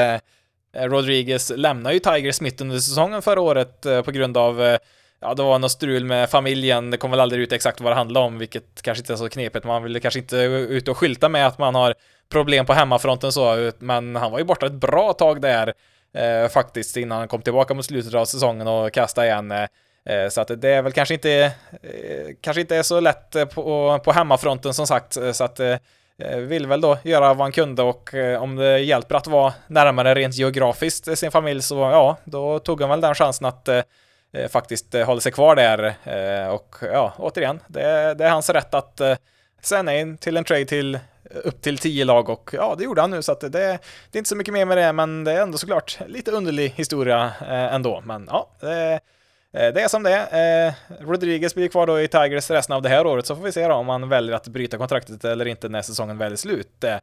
Rodriguez lämnar ju Tigers mitt under säsongen förra året på grund av ja, det var något strul med familjen, det kom väl aldrig ut exakt vad det handlade om, vilket kanske inte är så knepigt, man ville kanske inte ut och skylta med att man har problem på hemmafronten så, men han var ju borta ett bra tag där eh, faktiskt innan han kom tillbaka mot slutet av säsongen och kastade igen. Eh, eh så att det är väl kanske inte, eh, kanske inte är så lätt eh, på, på hemmafronten som sagt, eh, så att eh, vill väl då göra vad han kunde och eh, om det hjälper att vara närmare rent geografiskt sin familj så ja, då tog han väl den chansen att eh, faktiskt hålla sig kvar där. och ja, återigen, det, det är hans rätt att säga nej till en trade till upp till tio lag och ja, det gjorde han nu så att det, det är inte så mycket mer med det, men det är ändå såklart lite underlig historia eh, ändå. Men ja, det, eh, det är som det är. Eh, Rodriguez blir kvar då i Tigers resten av det här året, så får vi se då om han väljer att bryta kontraktet eller inte när säsongen väl är slut. Eh,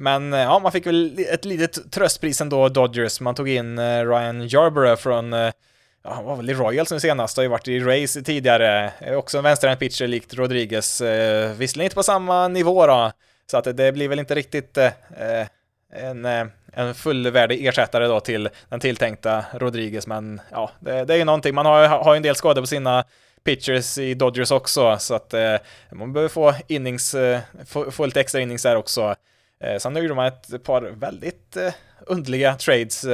men ja, man fick väl ett litet tröstpris ändå, Dodgers. Man tog in eh, Ryan Yarborough från eh, Ja, han var väl i Royals nu senast, har ju varit i Race tidigare. Eh, också en vänsterhänt pitcher likt Rodriguez. Visserligen inte på samma nivå då, så att det blir väl inte riktigt eh, eh en, eh, en fullvärdig ersättare då till den tilltänkta Rodriguez, men ja, det, det är ju någonting. Man har, har ju en del skador på sina pitchers i Dodgers också, så att eh, man behöver få innings, eh, få, få lite extra innings där också. Eh, sen gjorde man ett par väldigt underliga trades.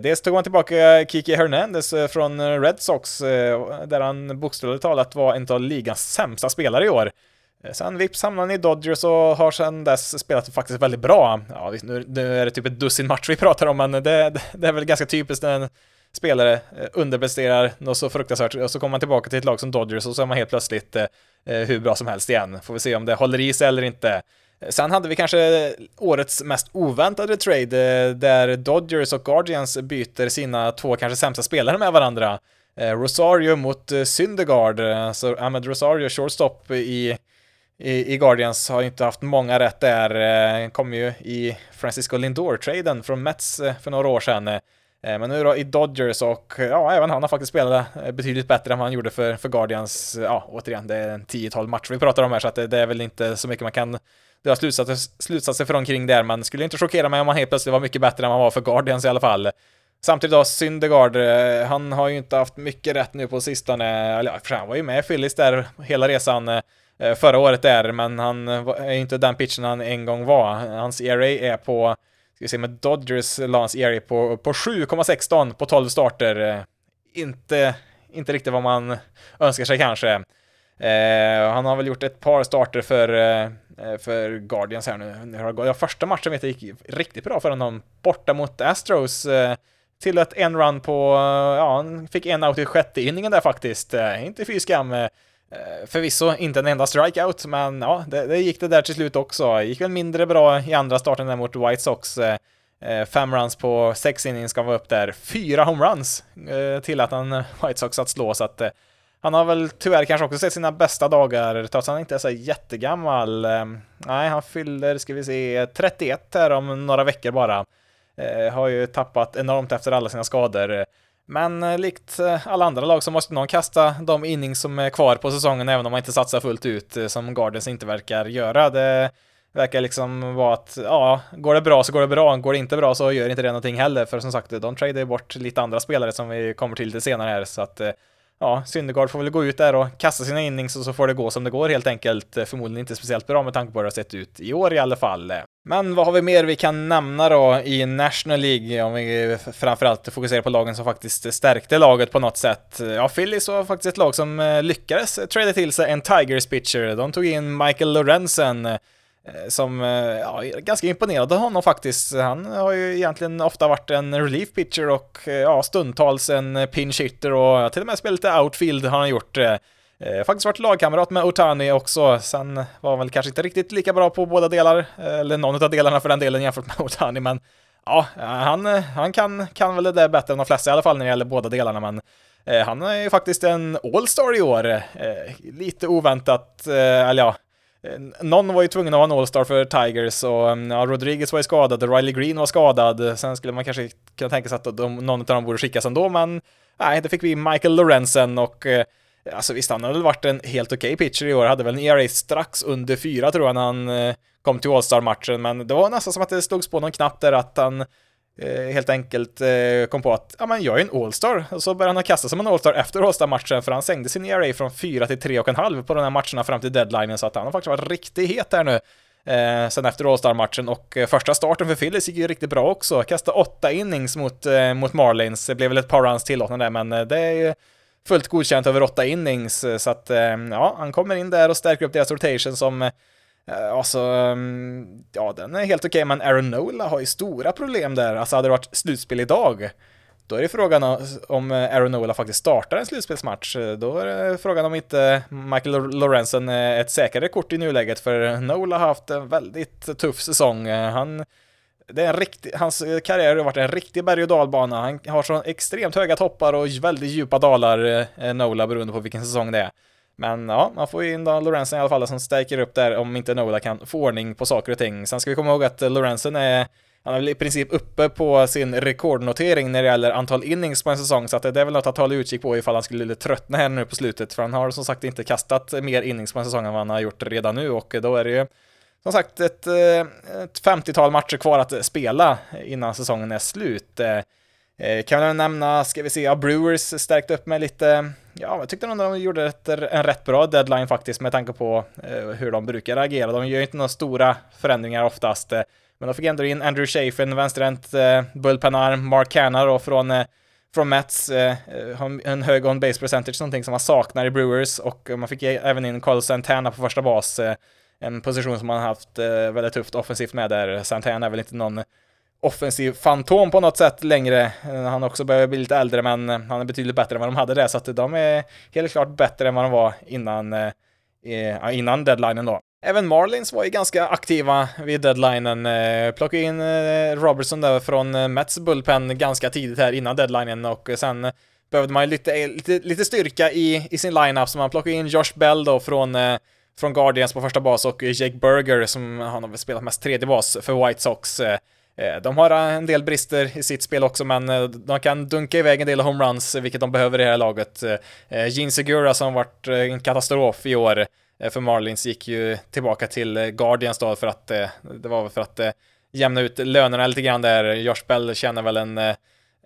Dels tog man tillbaka Kiki Hernandez från Red Sox, där han bokstavligt talat var en av ligans sämsta spelare i år. Eh, sen vips hamnade han i Dodgers och har sedan dess spelat faktiskt väldigt bra. Ja, nu, nu är det typ ett dussin matcher vi pratar om, men det, det är väl ganska typiskt när en spelare eh, underpresterar något så fruktansvärt och så kommer man tillbaka till ett lag som Dodgers och så är man helt plötsligt eh, eh, hur bra som helst igen. Får vi se om det håller i sig eller inte. Eh, sen hade vi kanske årets mest oväntade trade där Dodgers och Guardians byter sina två kanske sämsta spelare med varandra. Rosario mot Syndergaard, alltså Ahmed Rosario, shortstop i i, i Guardians har ju inte haft många rätt där. Eh, kom ju i Francisco Lindor-traden från Mets eh, för några år sedan. Eh, men nu då i Dodgers och ja, även han har faktiskt spelat betydligt bättre än vad han gjorde för, för Guardians. Ja, återigen, det är en 10-12 matcher vi pratar om här så att det, det, är väl inte så mycket man kan dra slutsatser, slutsatser från kring där. Man skulle inte chockera mig om han helt plötsligt var mycket bättre än man var för Guardians i alla fall. Samtidigt då, Syndergaard, han har ju inte haft mycket rätt nu på sistone. Eller ja, han var ju med i Phillies där hela resan Eh, förra året där, men han är inte den pitchen han en gång var. Hans ERA är på Ska vi se, med Dodgers hans ERA på, på 7,16 på 12 starter. Eh, inte, inte riktigt vad man önskar sig kanske. Eh, han har väl gjort ett par starter för, eh, för Guardians här nu. Ja, första matchen vet jag gick riktigt bra för honom. Borta mot Astros. Eh, till ett en run på, ja, han fick en out i sjätte inningen där faktiskt. Eh, inte fy skam. Eh, Eh, förvisso inte en enda strikeout, men ja, det, det, gick det där till slut också. Gick väl mindre bra i andra starten där mot White Sox. Eh, eh, fem runs på sex innings ska vara upp där. Fyra homeruns till att han White Sox att slå, så att han har väl tyvärr kanske också sett sina bästa dagar, trots att han inte är så jättegammal. Nej, han fyller, ska vi se, 31 här om några veckor bara. Har ju tappat enormt efter alla sina skador. Men eh, likt eh, alla andra lag så måste någon kasta de innings som är kvar på säsongen även om man inte satsar fullt ut eh, som Gardens inte verkar göra. Det verkar liksom vara att, ja, går det bra så går det bra, går det inte bra så gör inte det någonting heller, för som sagt, de tradar bort lite andra spelare som vi kommer till lite senare här, så att ja, Syndergaard får väl gå ut där och kasta sina innings och så får det gå som det går helt enkelt. Eh, förmodligen inte speciellt bra med tanke på hur det har sett ut i år i alla fall. Eh, men vad har vi mer vi kan nämna då i National League, om vi framförallt fokuserar på lagen som faktiskt stärkte laget på något sätt? Eh, ja, Phillies var faktiskt ett lag som lyckades trada till sig en Tigers pitcher. De tog in Michael Lorenzen Eh, som, eh, ja, ganska imponerad av honom faktiskt. Han har ju egentligen ofta varit en relief pitcher och eh, ja, stundtals en pinch hitter och till och med spelat lite outfield har han gjort. Eh, faktiskt varit lagkamrat med Otani också, sen var han väl kanske inte riktigt lika bra på båda delar, eller någon av delarna för den delen jämfört med Otani, men ja, han, han kan, kan väl det där bättre än de flesta i alla fall när det gäller båda delarna, men eh, han är ju faktiskt en All-Star i år. Eh, lite oväntat, eller ja, Eh, någon var ju tvungen att ha en All-Star för Tigers och mm, ja, Rodriguez var ju skadad, Riley Green var skadad. Sen skulle man kanske kunna tänka sig att de, någon av dem borde skickas ändå, men nej, det fick vi Michael Lorenzen och eh, alltså visst, han hade väl varit en helt okej okay pitcher i år, hade väl en ERA strax under fyra tror jag när han eh, kom till All-Star-matchen, men det var nästan som att det slogs på någon knapp där att han Eh, helt enkelt eh, kom på att ja, men jag är en All-Star. Och så började han kasta som en All-Star efter All-Star-matchen, för han sänkte sin ERA från 4 till 3,5 på de här matcherna fram till deadlinen, så att han har faktiskt varit riktigt het här nu. Eh, sen efter All-Star-matchen och eh, första starten för Phillies gick ju riktigt bra också. Kastade åtta innings mot, eh, mot Marlins. Det blev väl ett par runs tillåtna där, men eh, det är ju fullt godkänt över åtta innings. Så att eh, ja, han kommer in där och stärker upp deras rotation som Eh, Eh, alltså, ehm, ja den är helt okej, okay, men Aaron Nola har ju stora problem där. Alltså hade det varit slutspel idag, då är det frågan om Aaron Nola faktiskt startar en slutspelsmatch. Eh, då är det frågan om inte Michael Lorenzen är ett säkrare kort i nuläget, för Nola har haft en väldigt tuff säsong. Han, det är en riktig, hans karriär har varit en riktig berg och dalbana. Han har så extremt höga toppar och väldigt djupa dalar, Nola, beroende på vilken säsong det är. Men ja, man får ju in då Lorenzen i alla fall som stärker upp där om inte Noda kan få ordning på saker och ting. Sen ska vi komma ihåg att Lorenzen är han är väl i princip uppe på sin rekordnotering när det gäller antal innings på en säsong, så att det är väl något att hålla utkik på ifall han skulle tröttna här nu på slutet, för han har som sagt inte kastat mer innings på en säsong än vad han har gjort redan nu, och då är det ju som sagt ett, eh, ett 50-tal matcher kvar att spela innan säsongen är slut. Eh, kan jag nämna, ska vi se, ja, Brewers stärkte upp med lite, ja, jag tyckte nog de gjorde ett, en rätt bra deadline faktiskt med tanke på eh, hur de brukar agera. De gör ju inte några stora förändringar oftast, eh, men de fick ändå in Andrew Schaefer, en vänsterhänt eh, bullpenarm, Mark Canna då från eh, från Mets, eh, eh en hög on base percentage, någonting som man saknar i Brewers och man fick även in Carl Santana på första bas, eh, en position som man haft eh, väldigt tufft offensivt med där. Santana är väl inte någon offensiv fantom på något sätt längre. Eh, han också börjar bli lite äldre, men eh, han är betydligt bättre än vad de hade det, så att de är helt klart bättre än vad de var innan, eh, eh innan deadlinen då. Även Marlins var ju ganska aktiva vid deadlinen. Plockade in Robertson där från Mets bullpen ganska tidigt här innan deadlinen och sen behövde man ju lite, lite, lite styrka i, i sin lineup så man plockade in Josh Bell då från, från Guardians på första bas och Jake Berger som han har väl spelat mest tredje bas för White Sox. Eh, de har en del brister i sitt spel också, men eh, de kan dunka iväg en del homeruns, vilket de behöver i det här laget. Eh, Gene Segura som varit en katastrof i år för Marlins gick ju tillbaka till Guardians då för att det var för att jämna ut lönerna lite grann där. Josh Bell tjänar väl en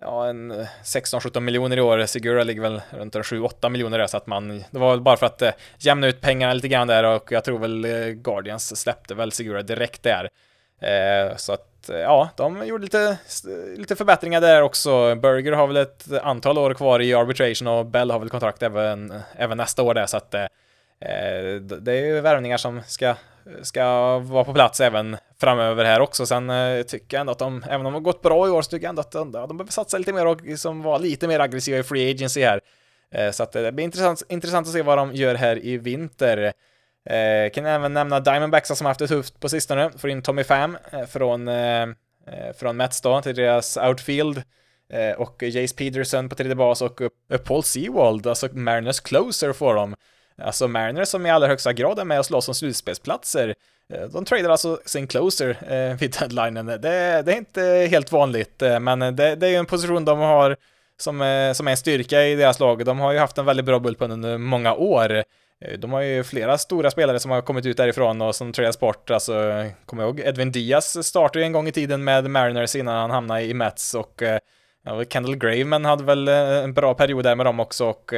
ja, en 16-17 miljoner i år. Segura ligger väl runt 7-8 miljoner där, så att man, det var väl bara för att eh, jämna ut pengarna lite grann där och jag tror väl eh, Guardians släppte väl Segura direkt där. Eh, så att Eh, ja, de gjorde lite, lite förbättringar där också. Burger har väl ett antal år kvar i arbitration och Bell har väl kontrakt även, även nästa år där, så att Eh, eh det är ju värvningar som ska, ska vara på plats även framöver här också. Sen eh, tycker jag ändå att de, även om de har gått bra i år, så tycker jag ändå att de, de behöver satsa lite mer och liksom vara lite mer aggressiva i free agency här. Eh, så att eh, det blir intressant, intressant att se vad de gör här i vinter. Eh, kan även nämna Diamondbacks som haft det tufft på sistone, får in Tommy Pham eh, från, eh, eh, från Mets då till deras outfield. Eh, och Jace Peterson på tredje bas och Paul Sewald, alltså Mariners closer får de. Alltså Mariners som i allra högsta grad är med och slåss om slutspelsplatser. De tradar alltså sin closer eh, vid deadlinen. Det, det, är inte helt vanligt, men det, det är ju en position de har som, som är en styrka i deras lag. De har ju haft en väldigt bra bullpen under många år. Eh, de har ju flera stora spelare som har kommit ut därifrån och som tradas bort. Alltså, kommer jag ihåg, Edwin Diaz startade ju en gång i tiden med Mariners innan han hamnade i Mets och eh, ja, Kendall Graveman hade väl eh, en bra period där med dem också och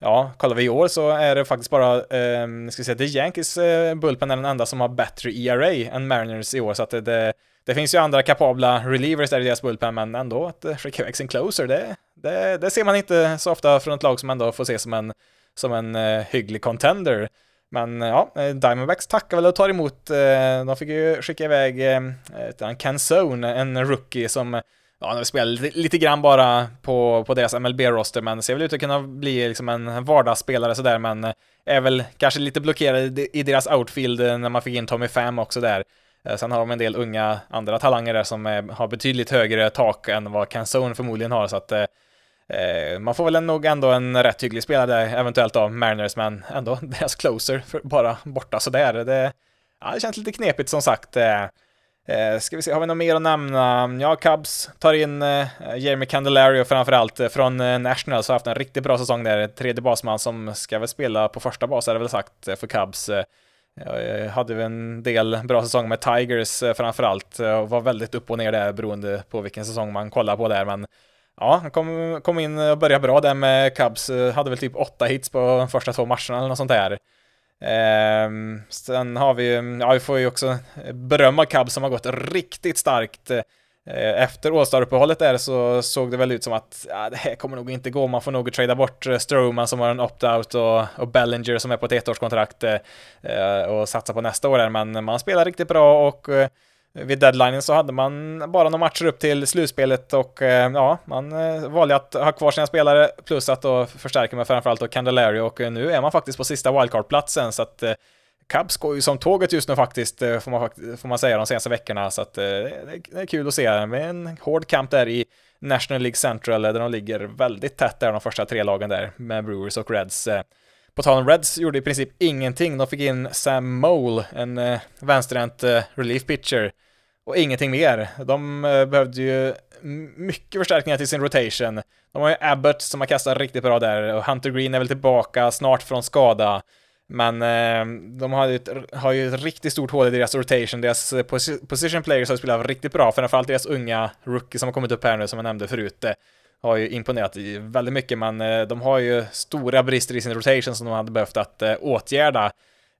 Ja, kollar vi i år så är det faktiskt bara, eh, ska vi säga, The Yankees eh, Bullpen är den enda som har bättre ERA än Mariners i år, så att det, det, det finns ju andra kapabla relievers där i deras Bullpen, men ändå att skicka iväg sin closer, det, det, det, ser man inte så ofta från ett lag som ändå får se som en, som en eh, hygglig contender. Men eh, ja, eh, Diamondbacks tackar väl och tar emot, eh, de fick ju skicka iväg Ken Zone, en rookie som ja, de spelar lite, lite grann bara på, på deras MLB-roster, men ser väl ut att kunna bli liksom en vardagsspelare sådär, men är väl kanske lite blockerad i, i deras outfield när man fick in Tommy Pham också där. Sen har de en del unga andra talanger där som är, har betydligt högre tak än vad Canzone förmodligen har, så att Eh, man får väl nog ändå en rätt hygglig spelare där, eventuellt av Mariners, men ändå deras closer bara borta sådär. Det, ja, det känns lite knepigt som sagt. Eh, eh, ska vi se, har vi något mer att nämna? Ja, Cubs tar in eh, Jeremy Candelario framförallt eh, från eh, Nationals, har haft en riktigt bra säsong där. Tredje basman som ska väl spela på första bas, är det väl sagt, eh, för Cubs. Hade vi en del bra säsong med Tigers framförallt, och var väldigt upp och ner där beroende på vilken säsong man kollar på där, men Ja, han kom, kom in och började bra där med Cubs, hade väl typ åtta hits på de första två matcherna eller något sånt där. Eh, sen har vi, ja vi får ju också berömma Cubs som har gått riktigt starkt. Eh, efter All-Star-uppehållet där så såg det väl ut som att ja, det här kommer nog inte gå, man får nog trada bort eh, Stroman som har en opt-out och, och Bellinger som är på ett ettårskontrakt eh, eh och satsa på nästa år där, men man spelar riktigt bra och vid deadlinen så hade man bara några matcher upp till slutspelet och eh, ja, man eh, valde att ha kvar sina spelare plus att då förstärka med framförallt då Candelario och eh, nu är man faktiskt på sista wildcard-platsen så att Cubs går ju som tåget just nu faktiskt, får man, får man säga, de senaste veckorna, så att det är kul att se. Med en hård kamp där i National League Central, där de ligger väldigt tätt där, de första tre lagen där, med Brewers och Reds. På tal om Reds gjorde i princip ingenting, de fick in Sam Mole, en eh, vänsterhänt eh, relief pitcher, och ingenting mer. De eh, behövde ju mycket förstärkningar till sin rotation. De har ju Abbott som har kastat riktigt bra där och Hunter Green är väl tillbaka snart från skada. Men eh, de har ju, ett, har ju ett riktigt stort hål i deras rotation. Deras eh, position players har spelat riktigt bra, framförallt deras unga rookie som har kommit upp här nu, som jag nämnde förut, har ju imponerat väldigt mycket, men eh, de har ju stora brister i sin rotation som de hade behövt att eh, åtgärda.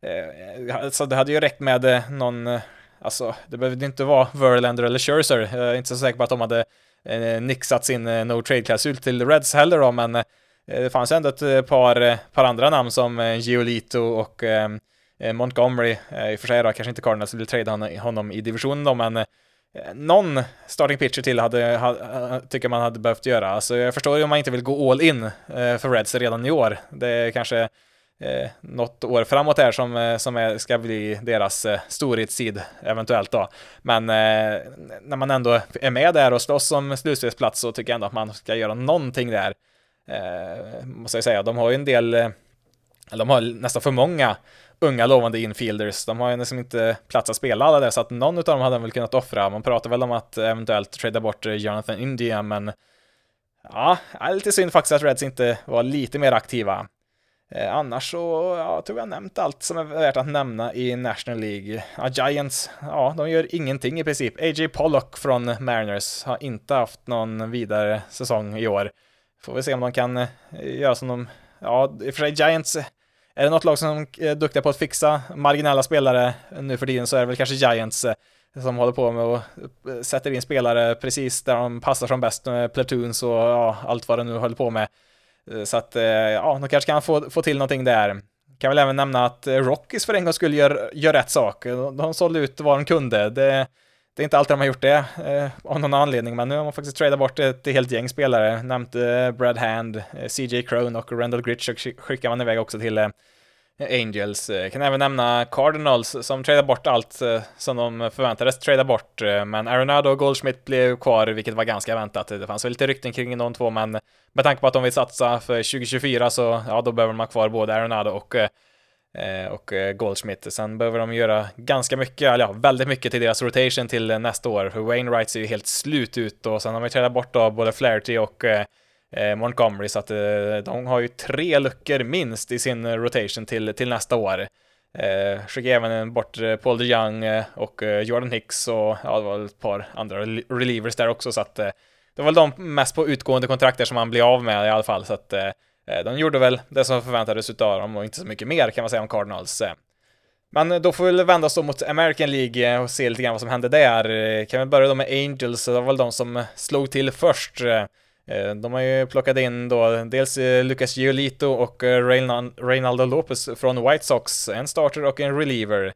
Eh, så det hade ju räckt med någon, alltså det behövde inte vara Verlander eller Scherzer. Jag är inte så säker på att de hade nixat sin no trade-klausul till Reds heller då, men det fanns ändå ett par, par andra namn som Giolito och Montgomery, i och för sig då, kanske inte Cardinals vill trade honom i divisionen då, men Eh, någon starting pitcher till hade, hade, tycker man hade behövt göra. Alltså jag förstår ju om man inte vill gå all in eh, för Reds redan i år. Det är kanske eh, något år framåt här som, eh, som är, ska bli deras eh, storhetstid eventuellt då. Men eh, när man ändå är med där och slåss om slutspelsplats så tycker jag ändå att man ska göra någonting där. Eh, måste jag säga, de har ju en del, eller de har nästan för många unga lovande infielders. De har ju liksom inte plats att spela alla där, så att någon av dem hade väl kunnat offra. Man pratar väl om att eventuellt trada bort eh, Jonathan India, men ja, det är lite synd faktiskt att Reds inte var lite mer aktiva. Eh, annars så, ja, tror jag nämnt allt som är värt att nämna i National League. Ja, Giants, ja, de gör ingenting i princip. A.J. Pollock från Mariners har inte haft någon vidare säsong i år. Får vi se om de kan eh, göra som de, ja, i och för sig Giants är det något lag som är duktiga på att fixa marginella spelare nu för tiden så är det väl kanske Giants eh, som håller på med och eh, sätter in spelare precis där de passar som bäst med platoons och ja, allt vad de nu håller på med. Så att ja, de kanske kan få, få till någonting där. Kan väl även nämna att Rockies för en gång skulle gör, gör rätt sak. De sålde ut vad de kunde. Det, det är inte alltid de har gjort det eh, av någon anledning, men nu har man faktiskt tradat bort ett, ett helt gäng spelare. Nämnt eh, Brad Hand, eh, CJ Crone och Randall Gritch skickar man iväg också till eh, Angels. Jag kan även nämna Cardinals som tradar bort allt eh, som de förväntades trada bort, eh, men Arenado och Goldschmidt blev kvar, vilket var ganska väntat. Det fanns väl lite rykten kring de två, men med tanke på att de vill satsa för 2024 så, ja, då behöver de ha kvar både Arenado och Eh, och eh, Goldschmidt. Sen behöver de göra ganska mycket, eller ja, väldigt mycket till deras rotation till eh, nästa år, för Wainwright ser ju helt slut ut och sen har vi trädat bort av både Flaherty och Montgomery, så att de har ju tre luckor minst i sin rotation till, till nästa år. Eh, skickade även bort Paul DeJoung och Jordan Hicks och ja, det var ett par andra relievers där också, så att det var väl de mest på utgående kontrakter som han blev av med i alla fall, så att eh, Eh, de gjorde väl det som förväntades utav dem och inte så mycket mer kan man säga om Cardinals. Eh. Men eh, då får vi väl vända oss då mot American League och se lite grann vad som hände där. Kan vi börja då med Angels, det var väl de som slog till först. De har ju plockat in då dels Lucas Giolito och Reynaldo Lopez från White Sox, en starter och en reliever.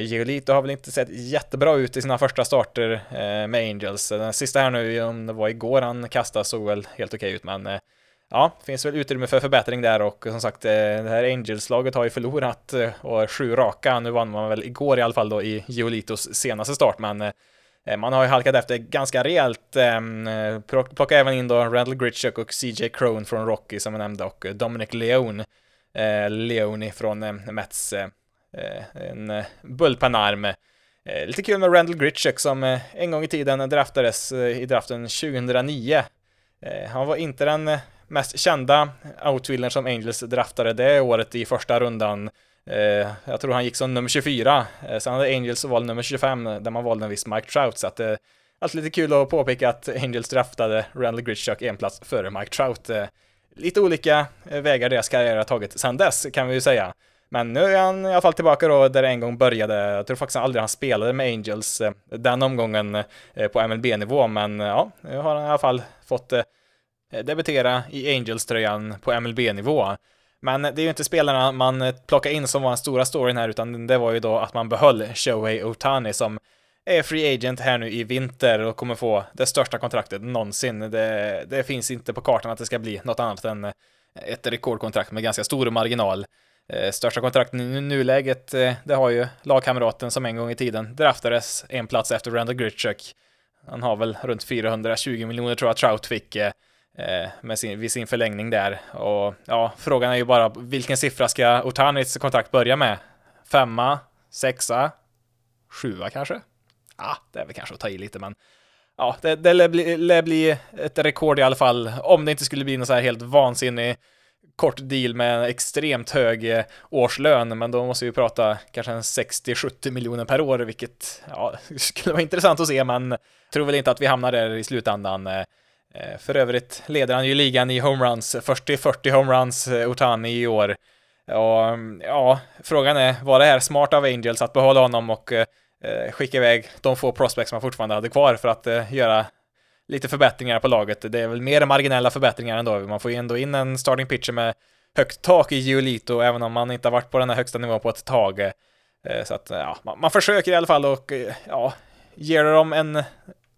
Giolito har väl inte sett jättebra ut i sina första starter med Angels. Den sista här nu, om det var igår han kastade, såg väl helt okej ut, men ja, finns väl utrymme för förbättring där och som sagt, eh, det här Angels-laget har ju förlorat eh, och sju raka. Nu vann man väl igår i alla fall då i Giolitos senaste start, men eh, man har ju halkat efter ganska rejält. Ehm, Plocka även in då Randall Gritchuk och CJ Crone från Rocky som jag nämnde och Dominic Leone, Leone från Mets, en bullpanarm. Lite kul med Randall Gritchuk som en gång i tiden draftades i draften 2009. Han var inte den mest kända outfieldern som Angels draftade det året i första rundan Eh, jag tror han gick som nummer 24. Eh, sen hade Angels valt nummer 25 där man valde en viss Mike Trout. Så att det eh, är alltid lite kul att påpeka att Angels draftade Randall Gritchuk en plats före Mike Trout. Eh, lite olika eh, vägar deras karriär har tagit sen dess kan vi ju säga. Men nu är han i alla fall tillbaka då där det en gång började. Jag tror faktiskt aldrig han spelade med Angels eh, den omgången på MLB-nivå, men ja, nu har han i alla fall fått Eh, debutera i Angels-tröjan på MLB-nivå. Men det är ju inte spelarna man eh, plockar in som var den stora storyn här, utan det var ju då att man behöll Shohei Otani som är free agent här nu i vinter och kommer få det största kontraktet någonsin. Det, det finns inte på kartan att det ska bli något annat än eh, ett rekordkontrakt med ganska stor marginal. Största kontrakten i nuläget, det har ju lagkamraten som en gång i tiden draftades en plats efter Randall Gritchuk. Han har väl runt 420 miljoner tror jag Trout fick Eh, med sin, vid sin förlängning där. Och ja, frågan är ju bara vilken siffra ska Otanits kontrakt börja med? Femma? Sexa? Sjua kanske? Ja, det är väl kanske att ta i lite, men ja, det, det lär, bli, lär bli ett rekord i alla fall, om det inte skulle bli någon så här helt vansinnig kort deal med en extremt hög eh, årslön, men då måste vi prata kanske en 60-70 miljoner per år, vilket ja, skulle vara intressant att se, men tror väl inte att vi hamnar där i slutändan. Eh. Eh, för övrigt leder han ju ligan i homeruns, först till 40 homeruns, eh, Otani i år. Och mm, ja, frågan är, var det här smart av Angels att behålla honom och eh, eh skicka iväg de få prospects man fortfarande hade kvar för att eh, göra lite förbättringar på laget. Det är väl mer marginella förbättringar ändå. Man får ju ändå in en starting pitcher med högt tak i Giolito, även om man inte har varit på den här högsta nivån på ett tag. Eh, så att, ja, man, man, försöker i alla fall och, ja, ger dem en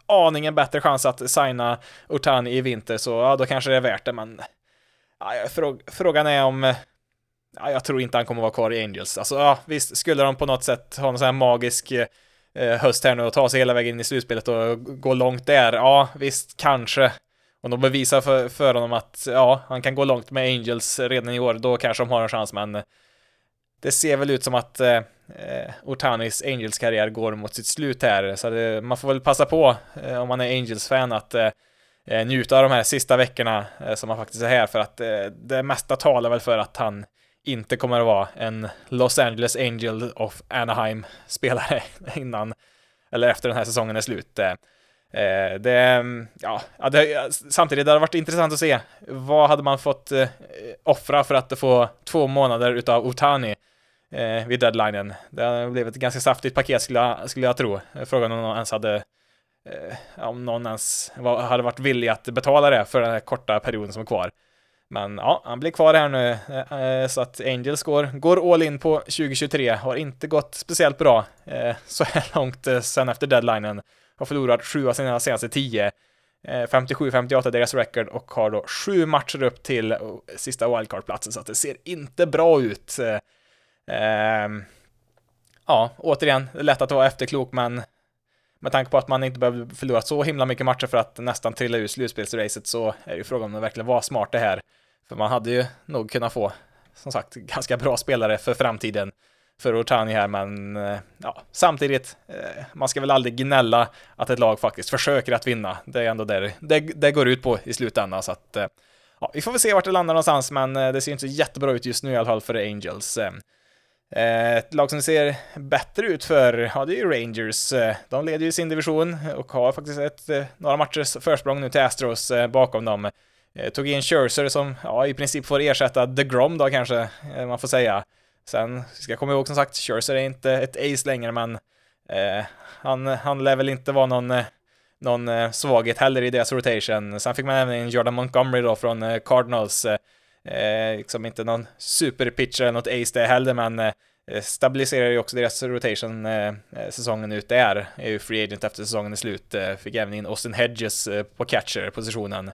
aningen bättre chans att signa Otani i vinter, så ja, då kanske det är värt det, men ja, frågan är om ja, jag tror inte han kommer vara kvar i Angels. Alltså, ja, visst, skulle de på något sätt ha någon sån här magisk eh, höst här nu och ta sig hela vägen in i slutspelet och gå långt där, ja, visst, kanske. Om de bevisar för, för honom att, ja, han kan gå långt med Angels redan i år, då kanske de har en chans, men det ser väl ut som att eh, eh, Otanis Angels-karriär går mot sitt slut här, så det, man får väl passa på, eh, om man är Angels-fan, att eh, eh njuta av de här sista veckorna eh, som han faktiskt är här, för att eh, det mesta talar väl för att han inte kommer att vara en Los Angeles Angel of Anaheim-spelare innan, eller efter den här säsongen är slut. Eh. Eh, det, ja, det, samtidigt det hade varit intressant att se vad hade man fått eh, offra för att få två månader utav Otani eh, vid deadlinen. Det hade blivit ett ganska saftigt paket skulle jag, skulle jag tro. Frågan om någon ens hade eh, om någon ens var, hade varit villig att betala det för den här korta perioden som är kvar. Men ja, han blir kvar här nu, eh, eh så att Angels går, går all in på 2023, har inte gått speciellt bra eh, så här långt eh, sen efter deadlinen. Har förlorat sju av sina senaste tio. Eh, 57-58 deras record och har då sju matcher upp till eh, sista wildcard-platsen, så att det ser inte bra ut. Eh, ehm, ja, återigen, det är lätt att vara efterklok, men med tanke på att man inte behöver förlora så himla mycket matcher för att nästan trilla ur slutspelsracet så är det ju frågan om det verkligen var smart det här. För man hade ju nog kunnat få, som sagt, ganska bra spelare för framtiden för Otani här, men eh, ja, samtidigt, eh, man ska väl aldrig gnälla att ett lag faktiskt försöker att vinna. Det är ändå där det, det går ut på i slutändan, så att eh, ja, vi får väl se vart det landar någonstans, men det ser inte så jättebra ut just nu i alla fall för Angels. Ett lag som ser bättre ut för, ja det är ju Rangers. De leder ju sin division och har faktiskt ett, några matchers försprång nu till Astros bakom dem. Tog in Scherzer som ja, i princip får ersätta DeGrom då kanske, man får säga. Sen ska jag komma ihåg som sagt, Scherzer är inte ett ace längre, men eh, han, han lär väl inte vara någon, eh, någon eh, svaghet heller i deras rotation. Sen fick man även in Jordan Montgomery då från eh, Cardinals. Eh, liksom inte någon superpitcher eller något ace det heller, men eh, stabiliserar ju också deras rotation eh, säsongen ut där. Är ju free agent efter säsongen är slut. fick även in Austin Hedges på catcher-positionen.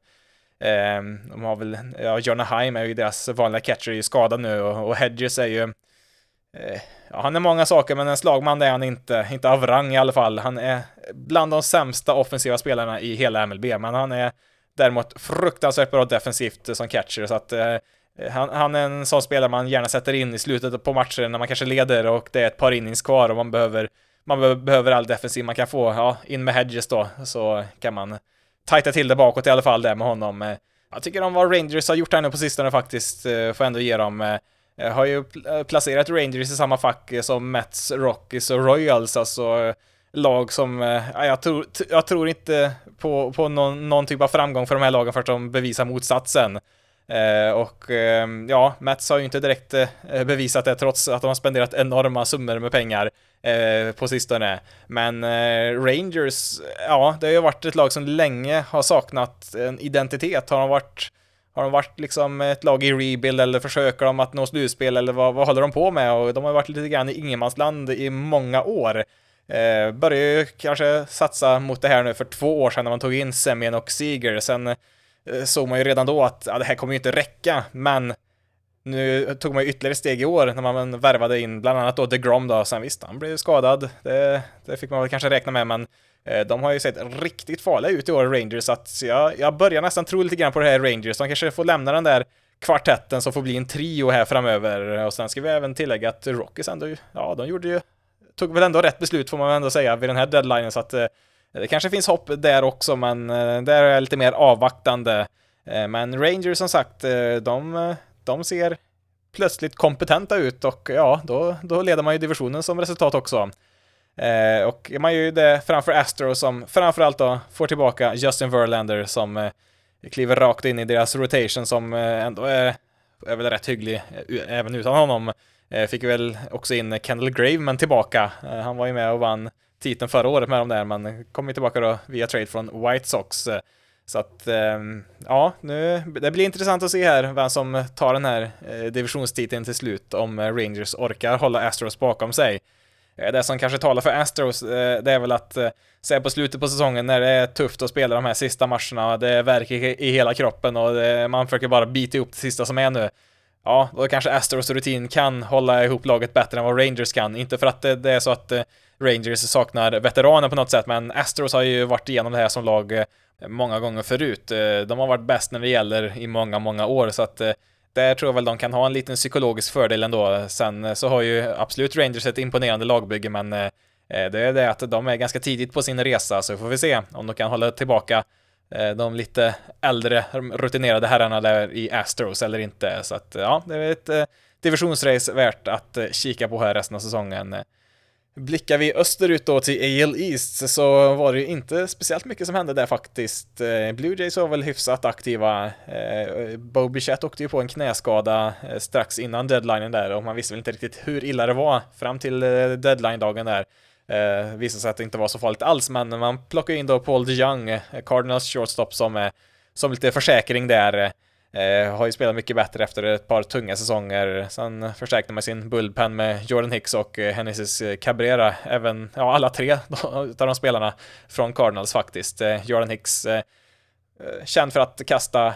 Ehm, de har väl, ja, Jonah Heim är ju deras vanliga catcher, är ju skadad nu och, och Hedges är ju eh, Ja, han är många saker, men en slagman är han inte, inte av rang i alla fall. Han är bland de sämsta offensiva spelarna i hela MLB, men han är däremot fruktansvärt bra defensivt som catcher, så att eh, han, han, är en sån spelare man gärna sätter in i slutet på matchen när man kanske leder och det är ett par innings kvar och man behöver, man behöver all defensiv man kan få. Ja, in med Hedges då, så kan man tajta till det bakåt i alla fall där med honom. Eh, jag tycker om vad Rangers har gjort här nu på sistone faktiskt, eh, får ändå ge dem. Jag har ju placerat Rangers i samma fack som Mets, Rockies och Royals, alltså lag som, ja, jag, tror, jag tror inte på, på någon, någon typ av framgång för de här lagen för att de bevisar motsatsen. Eh, och eh, ja, Mets har ju inte direkt eh, bevisat det trots att de har spenderat enorma summor med pengar eh, på sistone. Men eh, Rangers, ja, det har ju varit ett lag som länge har saknat en identitet. Har de varit har de varit liksom ett lag i rebuild eller försöker de att nå slutspel eller vad, vad håller de på med? Och de har varit lite grann i ingenmansland i många år. Eh, började ju kanske satsa mot det här nu för två år sedan när man tog in Semien och Seager. Sen Eh, såg man ju redan då att ja, det här kommer ju inte räcka, men nu tog man ju ytterligare steg i år när man värvade in bland annat då DeGrom då, sen visst, han blev skadad, det, det fick man väl kanske räkna med, men eh, de har ju sett riktigt farliga ut i år, Rangers, så att jag, jag börjar nästan tro lite grann på det här Rangers, de kanske får lämna den där kvartetten som får bli en trio här framöver, och sen ska vi även tillägga att Rockies ändå, ja, de gjorde ju, tog väl ändå rätt beslut får man ändå säga vid den här deadlinen, så att eh, det kanske finns hopp där också, men eh, där är jag lite mer avvaktande. Eh, men Rangers som sagt, eh, de, eh, de ser plötsligt kompetenta ut och ja, då, då leder man ju divisionen som resultat också. Eh, och man gör ju det framför Astro som framförallt då får tillbaka Justin Verlander som eh, kliver rakt in i deras rotation som eh, ändå är, är väl rätt hygglig eh, även utan honom. Eh, fick väl också in Kendall Graveman tillbaka. Eh, han var ju med och vann titeln förra året med dem där, men kom ju tillbaka då via trade från White Sox. Så att, ehm, ja, nu, det blir intressant att se här vem som tar den här eh, divisionstiteln till slut, om eh, Rangers orkar hålla Astros bakom sig. Eh, det som kanske talar för Astros, det är väl att se på slutet på säsongen när det är tufft att spela de här sista matcherna, det verkar i hela kroppen och man försöker bara bita ihop det sista som är nu. Ja, då kanske Astros rutin kan hålla ihop laget bättre än vad Rangers kan. Inte för att det är så att Rangers saknar veteraner på något sätt, men Astros har ju varit igenom det här som lag eh, många gånger förut. Eh, de har varit bäst när det gäller i många, många år, så att eh, där tror jag väl de kan ha en liten psykologisk fördel ändå. Sen så har ju absolut Rangers ett imponerande lagbygge, men det är det att de är ganska tidigt på sin resa, så får vi se om de kan hålla tillbaka de lite äldre rutinerade herrarna där i Astros eller inte. Så att ja, det är ett divisionsrace värt att kika på här resten av säsongen. Blickar vi österut då till AL East så var det ju inte speciellt mycket som hände där faktiskt. Eh, Blue Jays var väl hyfsat aktiva. Eh, Bo Bichette åkte ju på en knäskada eh, strax innan deadlinen där och man visste väl inte riktigt hur illa det var fram till deadline-dagen där. Eh, visade sig att det inte var så farligt alls, men man plockade in då Paul DeYoung, Cardinals shortstop som, som lite försäkring där. Eh, har ju spelat mycket bättre efter ett par tunga säsonger. Sen förstärkte man sin bullpen med Jordan Hicks och eh, Hennesses eh, Cabrera. Även, ja, alla tre av de spelarna från Cardinals faktiskt. Eh, Jordan Hicks eh, eh, känd för att kasta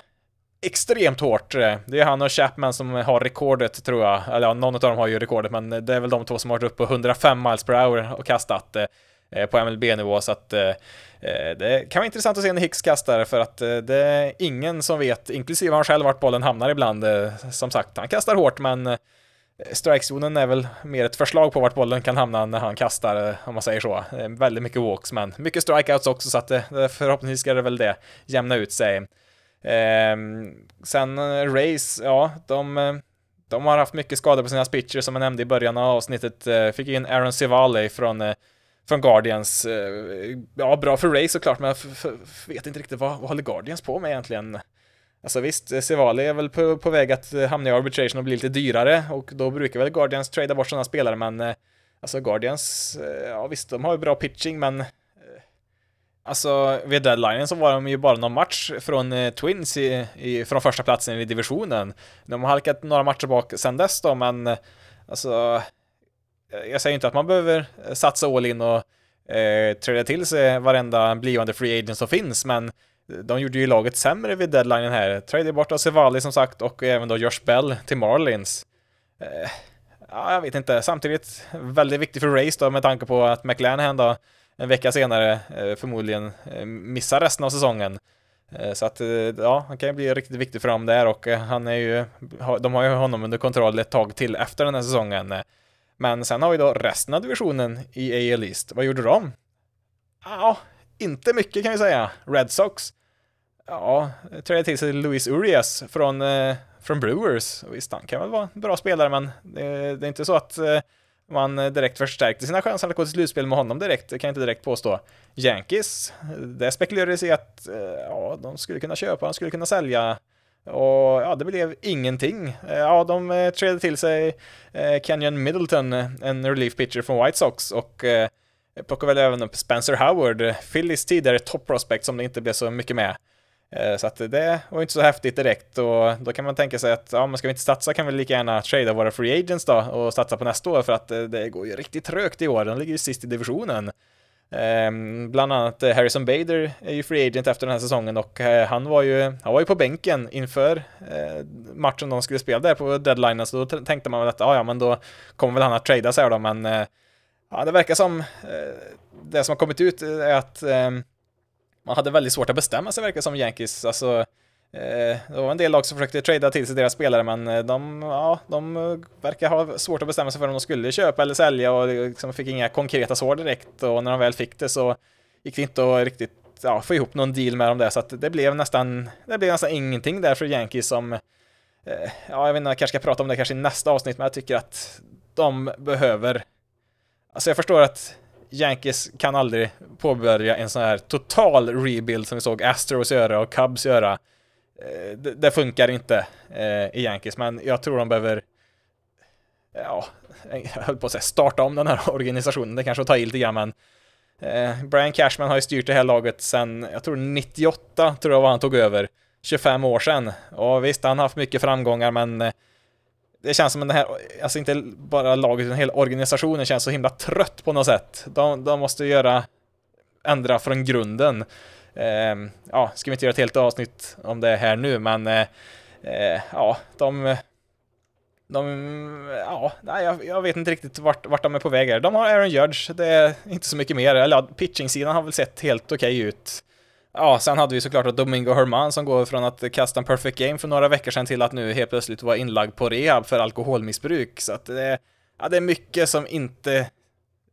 extremt hårt. Eh, det är han och Chapman som har rekordet tror jag. Eller ja, någon av dem har ju rekordet, men det är väl de två som har varit uppe på 105 miles per hour och kastat eh, Eh, på MLB-nivå. Så att eh, eh, det kan vara intressant att se en Hicks kastar för att det är ingen som vet, inklusive han själv, vart bollen hamnar ibland. Som sagt, han kastar hårt men strikezonen är väl mer ett förslag på vart bollen kan hamna när han kastar, om man säger så. Väldigt mycket walks, men mycket strikeouts också, så att det, förhoppningsvis ska det väl det jämna ut sig. Ehm, sen Race, ja, de, de har haft mycket skador på sina pitchers som jag nämnde i början av avsnittet. Fick in Aaron Civali från från Guardians. Eh, ja, bra för Ray såklart, men jag vet inte riktigt vad, vad håller Guardians på med egentligen? Alltså visst, eh, Sevali är väl på, på väg att eh, hamna i arbitration och bli lite dyrare och då brukar väl Guardians trada bort sådana spelare, men alltså Guardians, ja visst, de har ju bra pitching, men Alltså, vid deadlinen så var de ju bara någon match från eh, Twins i, i, från första platsen i divisionen. De har halkat några matcher bak sen dess då, men alltså, Eh, jag säger inte att man behöver eh, satsa all in och eh, träda till sig varenda blivande free agent som finns, men eh, de gjorde ju laget sämre vid deadlinen här. Trade bort Asevali som sagt och även då Josh Bell till Marlins. Eh, ja, jag vet inte. Samtidigt väldigt viktigt för Race då med tanke på att McLanahan då en vecka senare eh, förmodligen missar resten av säsongen. Eh, så att ja, han kan ju bli riktigt viktig för dem där och han är ju, de har ju honom under kontroll ett tag till efter den här säsongen. Men sen har vi då resten av divisionen i AL East. Vad gjorde de? Ja, inte mycket kan vi säga. Red Sox. Ja, trädde till sig Luis Urias från, eh, från Brewers. Visst, han kan väl vara en bra spelare, men det, det är inte så att eh, man direkt förstärkte sina chanser att gå till slutspel med honom direkt, det kan jag inte direkt påstå. Yankees, det spekulerades i att eh, ja, de skulle kunna köpa, de skulle kunna sälja och ja, det blev ingenting. Eh, ja, de eh, trädde till sig eh, Kenyon Middleton, en relief pitcher från White Sox och eh, plockade väl även upp Spencer Howard, Phillies tidigare top prospect som det inte blev så mycket med. Eh, så att det var inte så häftigt direkt och då kan man tänka sig att ja, men ska vi inte satsa kan vi lika gärna trada våra free agents då och satsa på nästa år för att eh, det går ju riktigt trögt i år. De ligger ju sist i divisionen. Ehm, bland annat eh, Harrison Bader är ju free agent efter den här säsongen och eh, han var ju, han var ju på bänken inför eh, matchen de skulle spela där på deadline, så då tänkte man väl att ja, ja, men då kommer väl han att trada sig då, men ja, det verkar som det som har kommit ut är att ehm, man hade väldigt svårt att bestämma sig verkar som Yankees, alltså Eh, det var en del lag som försökte trada till sig deras spelare, men eh, de, ja, de eh, verkar ha svårt att bestämma sig för om de skulle köpa eller sälja och liksom fick inga konkreta svar direkt. Och när de väl fick det så gick det inte att riktigt ja, få ihop någon deal med dem där, så att det blev nästan, det blev nästan ingenting där för Yankees som ja, jag vet inte, jag kanske ska prata om det kanske i nästa avsnitt, men jag tycker att de behöver, alltså jag förstår att Yankees kan aldrig påbörja en sån här total rebuild som vi såg Astros göra och Cubs göra. Eh, det, det funkar inte eh, i Yankees, men jag tror de behöver ja, jag höll på att säga starta om den här organisationen, det kanske att ta i lite grann, men eh, Brian Cashman har ju styrt det här laget sedan, jag tror 98, tror jag var han tog över, 25 år sedan. Och visst, han har haft mycket framgångar, men eh, det känns som att den här, alltså inte bara laget, utan hela organisationen känns så himla trött på något sätt. De, de måste göra, ändra från grunden. Eh, ja, ska vi inte göra ett helt avsnitt om det här nu, men eh, eh, ja, de de, ja, nej, jag, jag, vet inte riktigt vart, vart de är på väg här. De har Aaron Judge, det är inte så mycket mer. Eller ja, pitching-sidan har väl sett helt okej okay ut. Ja, sen hade vi såklart Domingo Herman som går från att kasta en perfect game för några veckor sedan till att nu helt plötsligt vara inlagd på rehab för alkoholmissbruk. Så att det, ja, det är mycket som inte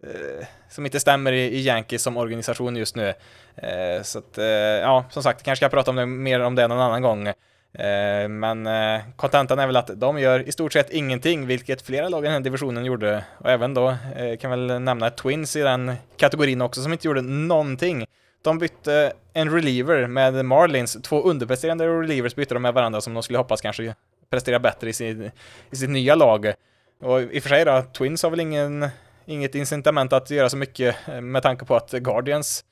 Eh, som inte stämmer i, i Yankees som organisation just nu. Eh, så att, eh, ja, som sagt, kanske ska jag prata om det, mer om det någon annan gång. Eh, men eh, kontentan är väl att de gör i stort sett ingenting, vilket flera lag i den här divisionen gjorde. Och även då eh, kan väl nämna Twins i den kategorin också som inte gjorde någonting. De bytte en reliever med Marlins, två underpresterande relievers bytte de med varandra som de skulle hoppas kanske prestera bättre i, sin, i sitt nya lag. Och i och för sig då, Twins har väl ingen, inget incitament att göra så mycket eh, med tanke på att Guardians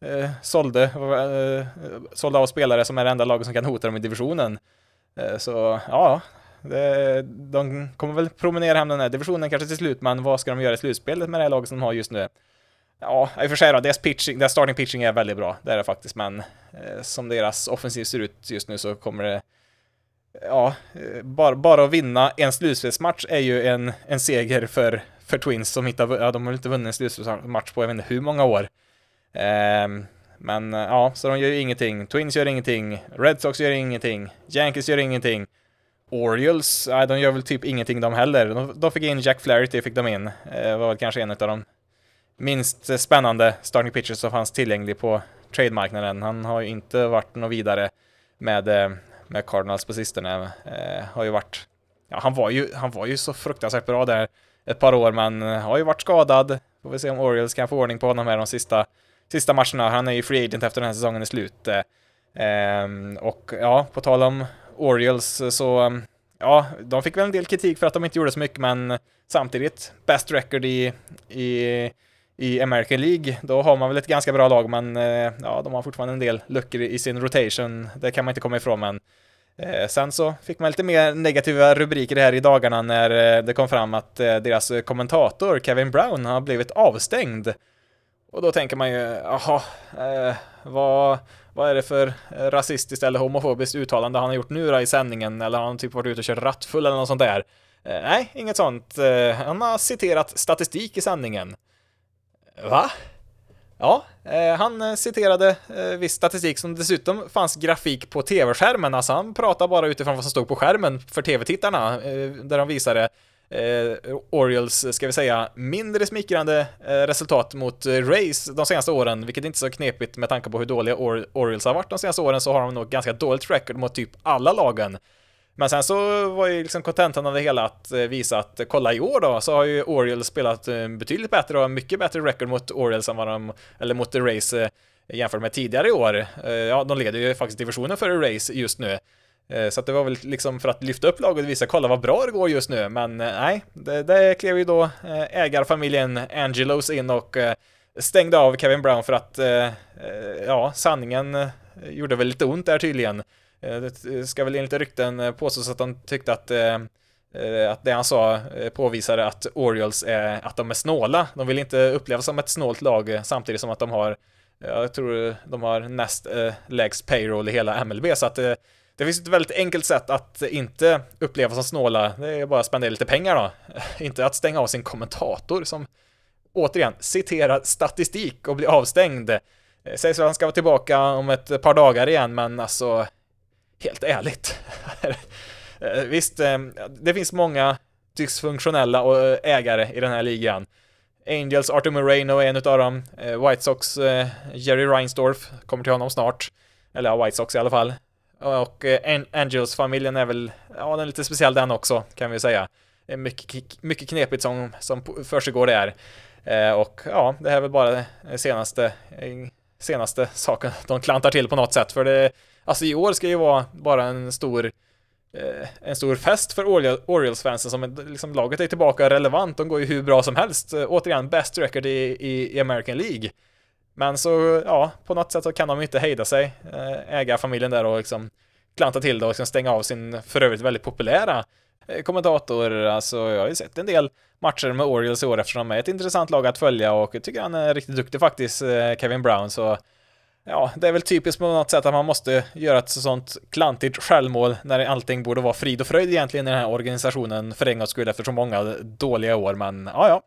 eh, sålde, eh, sålde av spelare som är det enda laget som kan hota dem i divisionen. Eh, så ja, det, de kommer väl promenera hem den här divisionen kanske till slut, men vad ska de göra i slutspelet med det här laget som de har just nu? Ja, i och för sig då, deras, pitching, deras starting pitching är väldigt bra, det är det faktiskt, men eh, som deras offensiv ser ut just nu så kommer det Ja, bara, bara att vinna en slutspelsmatch är ju en, en seger för, för Twins som inte har, ja, de har inte vunnit en slutspelsmatch på jag vet inte hur många år. Um, men ja, så de gör ju ingenting. Twins gör ingenting. Red Sox gör ingenting. Yankees gör ingenting. Orioles, nej, de gör väl typ ingenting de heller. De, de fick in Jack Flaherty, fick de in. Eh, var väl kanske en av de minst spännande starting pitchers som fanns tillgänglig på trademarknaden. Han har ju inte varit något vidare med, eh, med Cardinals på sistone. Eh, har ju varit, ja, han var ju, han var ju så fruktansvärt bra där ett par år, men eh, har ju varit skadad. Får vi se om Orioles kan få ordning på honom här de sista sista matcherna. Han är ju free agent efter den här säsongen är slut. Eh, ehm, och ja, på tal om Orioles eh, så, ehm, ja, de fick väl en del kritik för att de inte gjorde så mycket, men samtidigt, best record i, i, i American League, då har man väl ett ganska bra lag, men eh, ja, de har fortfarande en del luckor i sin rotation, det kan man inte komma ifrån, men Eh, sen så fick man lite mer negativa rubriker här i dagarna när eh, det kom fram att eh, deras kommentator Kevin Brown har blivit avstängd och då tänker man ju, jaha, eh, vad, vad är det för rasistiskt eller homofobiskt uttalande han har gjort nu då i sändningen? Eller har han typ varit ute och kört rattfull eller något sånt där? Eh, nej, inget sånt. Eh, han har citerat statistik i sändningen. Va? Ja, eh, han eh, citerade eh, viss statistik som dessutom fanns grafik på tv-skärmen, alltså han pratade bara utifrån vad som stod på skärmen för tv-tittarna, eh, där de visade eh, Orioles, ska vi säga, mindre smickrande eh, resultat mot eh, Rays de senaste åren, vilket är inte är så knepigt med tanke på hur dåliga Or Orioles har varit de senaste åren, så har de nog ganska dåligt record mot typ alla lagen. Men sen så var ju liksom kontentan av det hela att eh, visa att eh, kolla i år då, så har ju Orioles spelat eh, betydligt bättre och mycket bättre record mot Orioles än vad de, eller mot The Race jämfört med tidigare i år. Ja, de leder ju faktiskt divisionen före Race just nu. Så att det var väl liksom för att lyfta upp laget och visa, kolla vad bra det går just nu, men nej, det, det klev ju då ägarfamiljen Angelos in och stängde av Kevin Brown för att, ja, sanningen gjorde väl lite ont där tydligen. Eh, det eh, ska väl enligt rykten eh, påstås att han tyckte att att det han sa påvisade att Orioles är, att de är snåla. De vill inte upplevas som ett snålt lag samtidigt som att de har, jag tror de har näst lägst payroll i hela MLB, så att det finns ett väldigt enkelt sätt att inte upplevas som snåla, det är bara att spendera lite pengar då. inte att stänga av sin kommentator som återigen citerar statistik och blir avstängd. Sägs att han ska vara tillbaka om ett par dagar igen, men alltså helt ärligt. Eh, visst, eh, det finns många dysfunktionella eh, ägare i den här ligan. Angels, Arthur Moreno är en av dem. White Sox, Jerry Reinsdorf, kommer till honom snart. Eller ja, White Sox i alla fall. Och Angels-familjen är väl, ja den är lite speciell den också, kan vi säga. Mycket, mycket knepigt som, som försiggår där. Och ja, det här är väl bara den senaste, senaste saken de klantar till på något sätt. För det, alltså i år ska ju vara bara en stor Eh, en stor fest för Orioles-fansen som liksom, laget är tillbaka relevant, de går ju hur bra som helst. Eh, återigen, best record i, i, i American League. Men så, ja, på något sätt så kan de inte hejda sig, eh, äga familjen där och liksom klanta till det och liksom stänga av sin för övrigt väldigt populära eh, kommentator. Alltså, jag har ju sett en del matcher med Orioles i år eftersom de är ett intressant lag att följa och jag tycker han är riktigt duktig faktiskt, Kevin Brown, så Ja, det är väl typiskt på något sätt att man måste göra ett sånt klantigt självmål när allting borde vara frid och fröjd egentligen i den här organisationen för en gångs skull efter så många dåliga år, men ja, ja.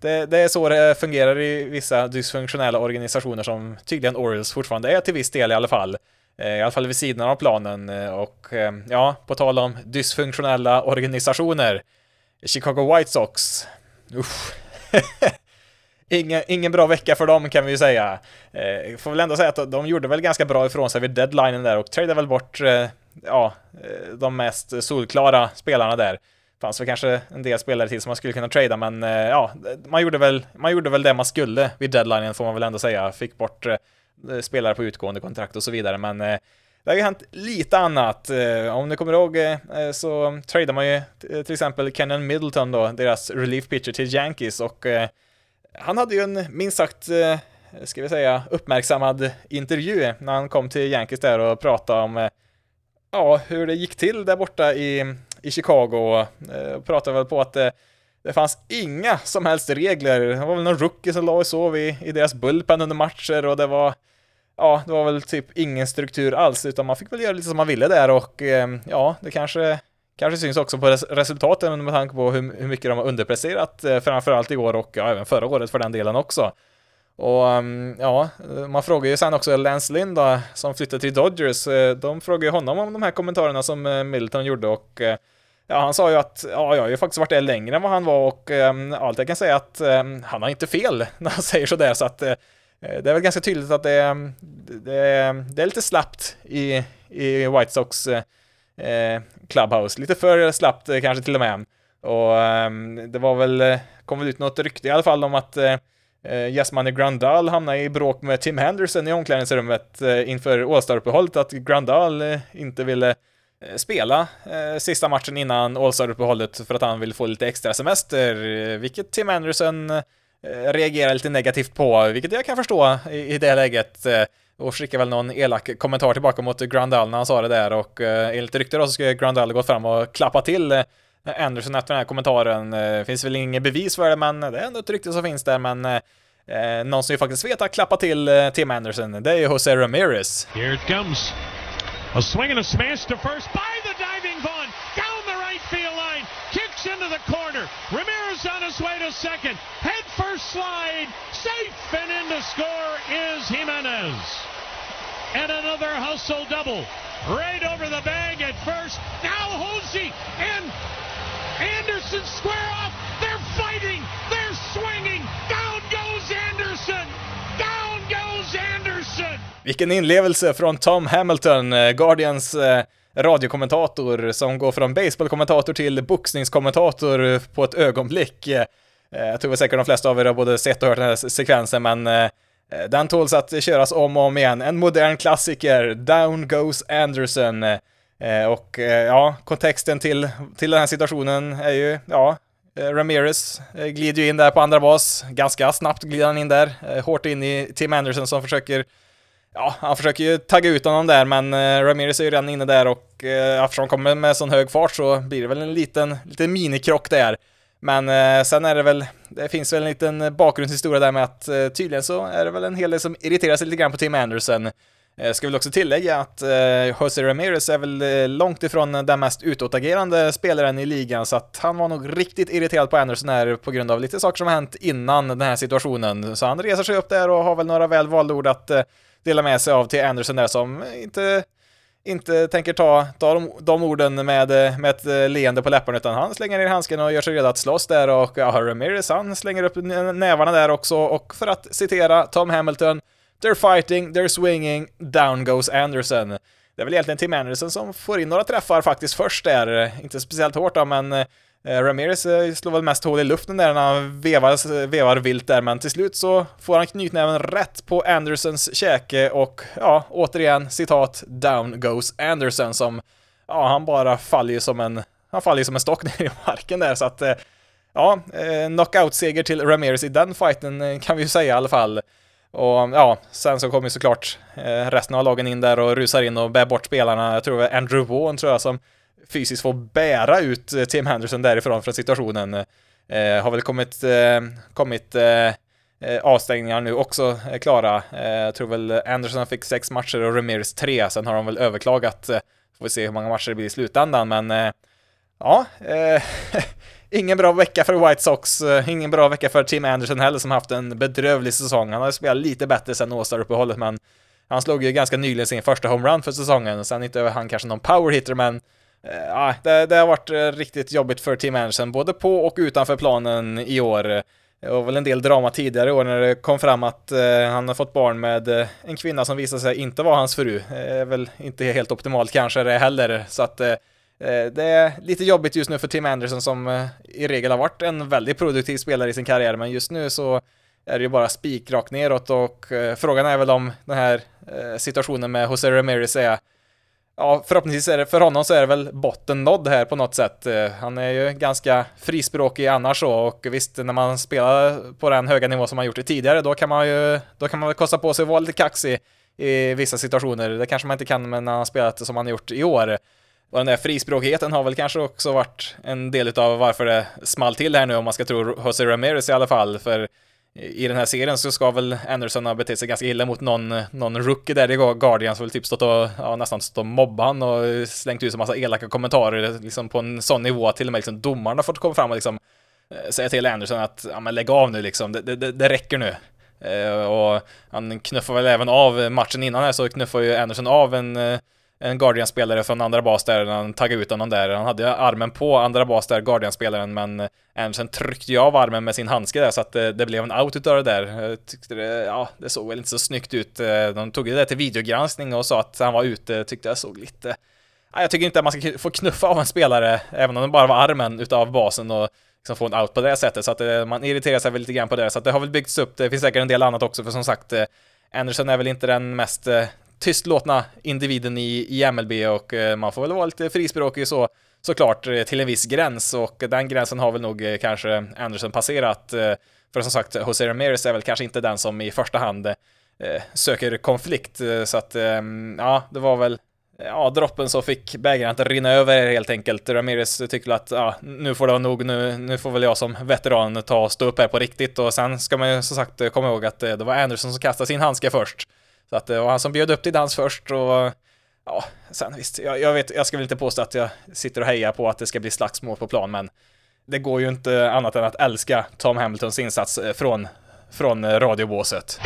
Det, det, är så det fungerar i vissa dysfunktionella organisationer som tydligen Orioles fortfarande är till viss del i alla fall. Eh, I alla fall vid sidan av planen eh, och eh, ja, på tal om dysfunktionella organisationer. Chicago White Sox. Usch. ingen, ingen bra vecka för dem kan vi ju säga. Eh, får väl ändå säga att de gjorde väl ganska bra ifrån sig vid deadlinen där och tradade väl bort, eh, ja, eh, de mest solklara spelarna där. Fanns väl kanske en del spelare till som man skulle kunna trada, men eh, ja, man gjorde, väl, man gjorde väl det man skulle vid deadlinen får man väl ändå säga. Fick bort eh, spelare på utgående kontrakt och så vidare, men eh, det har ju hänt lite annat. Eh, om ni kommer ihåg eh, så tradade man ju till exempel Kenan Middleton då, deras relief pitcher till Yankees och han hade ju en minst sagt, eh, ska vi säga, uppmärksammad intervju när han kom till Yankees där och pratade om eh, ja, hur det gick till där borta i, i Chicago. Eh, pratade väl på att det, det fanns inga som helst regler. Det var väl någon rookie som la och sov i, i deras bullpen under matcher och det var ja, det var väl typ ingen struktur alls, utan man fick väl göra lite som man ville där och ja, det kanske Kanske syns också på resultaten med tanke på hur, hur mycket de har underpresterat, eh, framförallt i år och ja, även förra året för den delen också. Och mm, ja, eh, man frågar ju sen också Lance Lynn då, som flyttade till Dodgers, eh, de frågar ju honom om de här kommentarerna som eh, Milton gjorde och ja, han sa ju att ja, jag har ju faktiskt varit där längre än vad han var och allt jag kan säga är att han har inte fel när han säger sådär så att det är väl ganska tydligt att det, det, det är lite slappt i, i White Sox eh, Clubhouse. Lite för slappt eh, kanske till och med. Och eh, det var väl, eh, kom väl ut något rykte i alla fall om att eh, eh Jasmine Grandal hamnade i bråk med Tim Henderson i omklädningsrummet eh, inför All-Star-uppehållet, att Grandal eh, inte ville spela eh, sista matchen innan All-Star-uppehållet för att han vill få lite extra semester, vilket Tim Anderson eh, reagerar lite negativt på, vilket jag kan förstå i, i det läget och skickade väl någon elak kommentar tillbaka mot Grandal när han sa det där och eh, enligt rykte då så skulle Grandal gått fram och klappa till eh, Anderson efter den här kommentaren. Det eh, finns väl inget bevis för det, men det är ändå ett rykte som finns där, men eh, eh, någon som ju faktiskt vet att klappa till eh, Tim Anderson, det är ju Jose Ramirez. Here it comes. A swing and a smash to first by the into the corner. Ramirez on his way to second, head first slide, safe and in to score is Jimenez. and another hustle double. Right over the bag at first. Now Hosey and Anderson square off. They're fighting. They're swinging. Down goes Anderson. Down goes Anderson. Vilken inlevelse från Tom Hamilton, eh, Guardians eh, radiokommentator som går från baseballkommentator till boxningskommentator på ett ögonblick. Eh, jag tror säkert de flesta av er har både sett och hört den här sekvensen, men eh, den tåls att köras om och om igen. En modern klassiker, Down Goes Anderson. Eh, och ja, kontexten till, till den här situationen är ju, ja, Ramirez glider ju in där på andra bas. Ganska snabbt glider han in där, hårt in i Tim Anderson som försöker Ja, han försöker ju tagga ut honom där, men eh, Ramirez är ju redan inne där och eh, eftersom han kommer med sån hög fart så blir det väl en liten, liten minikrock där. Men eh, sen är det väl, det finns väl en liten bakgrundshistoria där med att eh, tydligen så är det väl en hel del som irriterar sig lite grann på Tim Anderson. Jag ska väl också tillägga att eh, Jose Ramirez är väl eh, långt ifrån den mest utåtagerande spelaren i ligan, så att han var nog riktigt irriterad på Anderson här på grund av lite saker som har hänt innan den här situationen. Så han reser sig upp där och har väl några väl valda ord att dela med sig av till Anderson där som inte inte tänker ta, ta de, de orden med, med ett eh, leende på läpparna, utan han slänger ner handsken och gör sig redo att slåss där och ja, Ramirez han slänger upp nävarna där också och för att citera Tom Hamilton They're fighting, they're swinging, down goes Anderson. det är väl egentligen Tim Anderson som får in några träffar faktiskt först där, inte speciellt hårt då, men eh, Eh, Ramirez eh, slår väl mest hål i luften där när han vevar, vevar vilt där, men till slut så får han knytnäven rätt på Andersons käke och ja, återigen citat “Down goes Anderson” som, ja, han bara faller ju som en, han faller ju som en stock ner i marken där så att eh, ja, knockout-seger till Ramirez i den fighten kan vi ju säga i alla fall. Och ja, sen så kommer ju såklart resten av lagen in där och rusar in och bär bort spelarna. Jag tror det var Andrew Vaughan tror jag som fysiskt få bära ut eh, Tim Henderson därifrån från situationen. Eh, har väl kommit, eh, kommit eh, eh avstängningar nu också eh, klara. Eh, jag tror väl Anderson fick sex matcher och Ramirez tre, sen har de väl överklagat. får vi se hur många matcher det blir i slutändan, men ja, Ingen bra vecka för White Sox, ingen bra vecka för Tim Anderson heller som haft en bedrövlig säsong. Han har spelat lite bättre sen All-Star-uppehållet, men han slog ju ganska nyligen sin första homerun för säsongen. Sen inte han kanske någon power hitter, men Eh, ja, det, det, har varit eh, riktigt jobbigt för Tim Anderson, både på och utanför planen i år. Det var väl en del drama tidigare i år när det kom fram att eh, han har fått barn med en kvinna som visade sig inte vara hans fru. Det är väl inte helt optimalt kanske det heller, så att det är lite jobbigt just nu för Tim Anderson som i regel har varit en väldigt produktiv spelare i sin karriär, men just nu så är det ju bara spikrakt neråt och frågan är väl om den här situationen med Jose Ramirez är Ja, förhoppningsvis är det, för honom så är det väl botten nådd här på något sätt. Eh, han är ju ganska frispråkig annars så, och visst, när man spelar på den höga nivå som man gjort det tidigare, då kan man ju, då kan man väl kosta på sig att vara lite kaxig i vissa situationer. Det kanske man inte kan när man spelat som man har gjort i år. Och den där frispråkigheten har väl kanske också varit en del av varför det small till här nu om man ska tro Jose Ramirez i alla fall, för i den här serien så ska väl Anderson ha betett sig ganska illa mot någon, någon rookie där i Guardians, väl typ stått och, ja, nästan stått och mobbat han och slängt ut en massa elaka kommentarer liksom på en sån nivå att till och med liksom domarna fått komma fram och liksom eh, säga till Anderson att ja men lägg av nu liksom, det, det, det räcker nu. Eh, och han knuffar väl även av matchen innan här så knuffar ju Anderson av en eh, en Guardian-spelare från andra bas där, han taggade ut honom där. Han hade armen på andra bas där, Guardian-spelaren, men eh, Andersen tryckte ju av armen med sin handske där så att det, det blev en out utav det där. Jag tyckte det, ja, det såg väl inte så snyggt ut. Eh, de tog ju det till videogranskning och sa att han var ute, tyckte jag såg lite jag tycker inte att man ska få knuffa av en spelare, även om det bara var armen utav basen och liksom få en out på det sättet. Så att man irriterar sig väl lite grann på det. Så att det har väl byggts upp. Det finns säkert en del annat också, för som sagt, Anderson är väl inte den mest tystlåtna individen i, i MLB och eh, man får väl vara lite frispråkig så såklart eh, till en viss gräns och eh, den gränsen har väl nog kanske Anderson passerat. För som sagt, Jose Ramirez är väl kanske inte den som i första hand söker konflikt så att ehm, ja, det var väl ja, droppen som fick bägaren att rinna över helt enkelt. Ramirez tyckte att ja, nu får det vara nog, nu, nu får väl jag som veteran ta och stå upp här på riktigt och sen ska man ju som sagt komma ihåg att det var Anderson som kastade sin handske först. Så att det var han som bjöd upp till dans först och ja, sen visst, jag, jag, vet, jag ska väl inte påstå att jag sitter och hejar på att det ska bli slagsmål på plan, men det går ju inte annat än att älska Tom Hamiltons insats eh, från, från eh, radiobåset.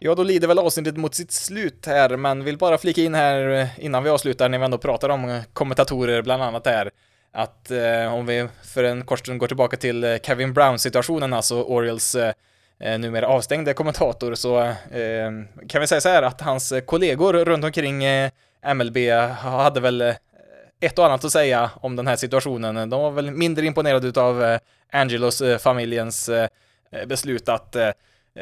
Ja, då lider väl avsnittet mot sitt slut här, men vill bara flika in här eh, innan vi avslutar, när vi ändå pratar om kommentatorer bland annat här, att eh, om vi för en kort stund går tillbaka till Kevin Brown-situationen, alltså Orioles eh, eh, numera avstängde kommentator så eh, kan vi säga så här att hans kollegor runt omkring eh, MLB hade väl eh, ett och annat att säga om den här situationen. De var väl mindre imponerade av eh, Angelos eh, familjens eh, beslut att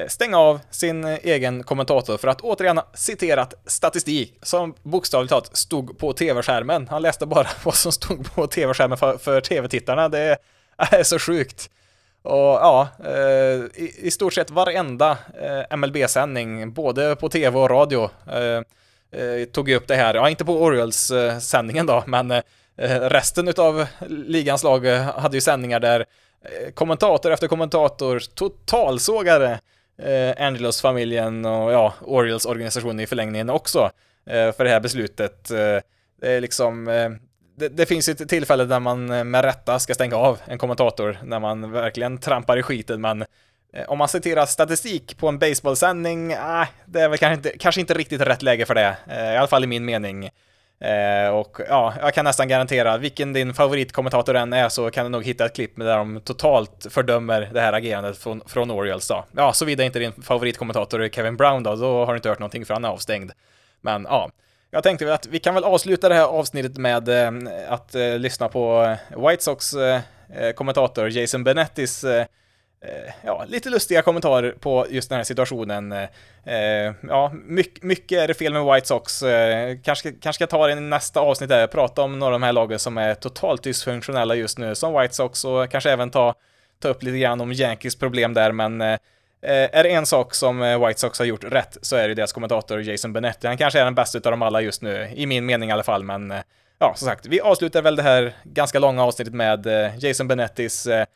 stänga av sin egen kommentator för att återigen citerat statistik som bokstavligt talat stod på tv-skärmen. Han läste bara vad som stod på tv-skärmen för, för tv-tittarna. Det är så sjukt. Och ja, eh, i, stort sett varenda eh, MLB-sändning, både på tv och radio, eh, tog tog upp det här. Ja, inte på Orioles-sändningen då, men resten av ligans lag hade ju sändningar där kommentator efter kommentator totalsågade Angelos-familjen och ja, Orioles-organisationen i förlängningen också för det här beslutet. Det är liksom det, det, finns ju ett tillfälle där man eh, med rätta ska stänga av en kommentator, när man verkligen trampar i skiten, men eh, om man citerar statistik på en baseballsändning, äh, det är väl kanske inte, kanske inte riktigt rätt läge för det, eh, i alla fall i min mening. Eh, och ja, jag kan nästan garantera, vilken din favoritkommentator än är så kan du nog hitta ett klipp där de totalt fördömer det här agerandet från, från Orioles då. Ja, såvida inte din favoritkommentator är Kevin Brown då, då har du inte hört någonting för han är avstängd. Men ja, jag tänkte väl att vi kan väl avsluta det här avsnittet med eh, att eh, lyssna på eh, White Sox kommentator Jason Benettis ja, lite lustiga kommentarer på just den här situationen. Ja, mycket, mycket är det fel med White Sox. Kanske, kanske ska ta det i nästa avsnitt där, prata om några av de här lagen som är totalt dysfunktionella just nu, som White Sox, och kanske även ta, ta upp lite grann om Yankees problem där, men Eh, är det en sak som eh, White Sox har gjort rätt så är det deras kommentator Jason Benetti. Han kanske är den bästa av dem alla just nu, i min mening i alla fall, men eh, ja, som sagt, vi avslutar väl det här ganska långa avsnittet med Jason Benettis eh,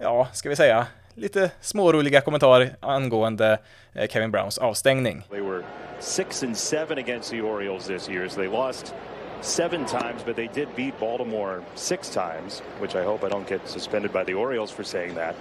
ja, ska vi säga, lite småroliga kommentar angående eh, Kevin Browns avstängning. They were six and seven against the Orioles this year, so they lost seven times, but they did beat Baltimore six times, which I hope I don't get suspended by the Orioles for saying that.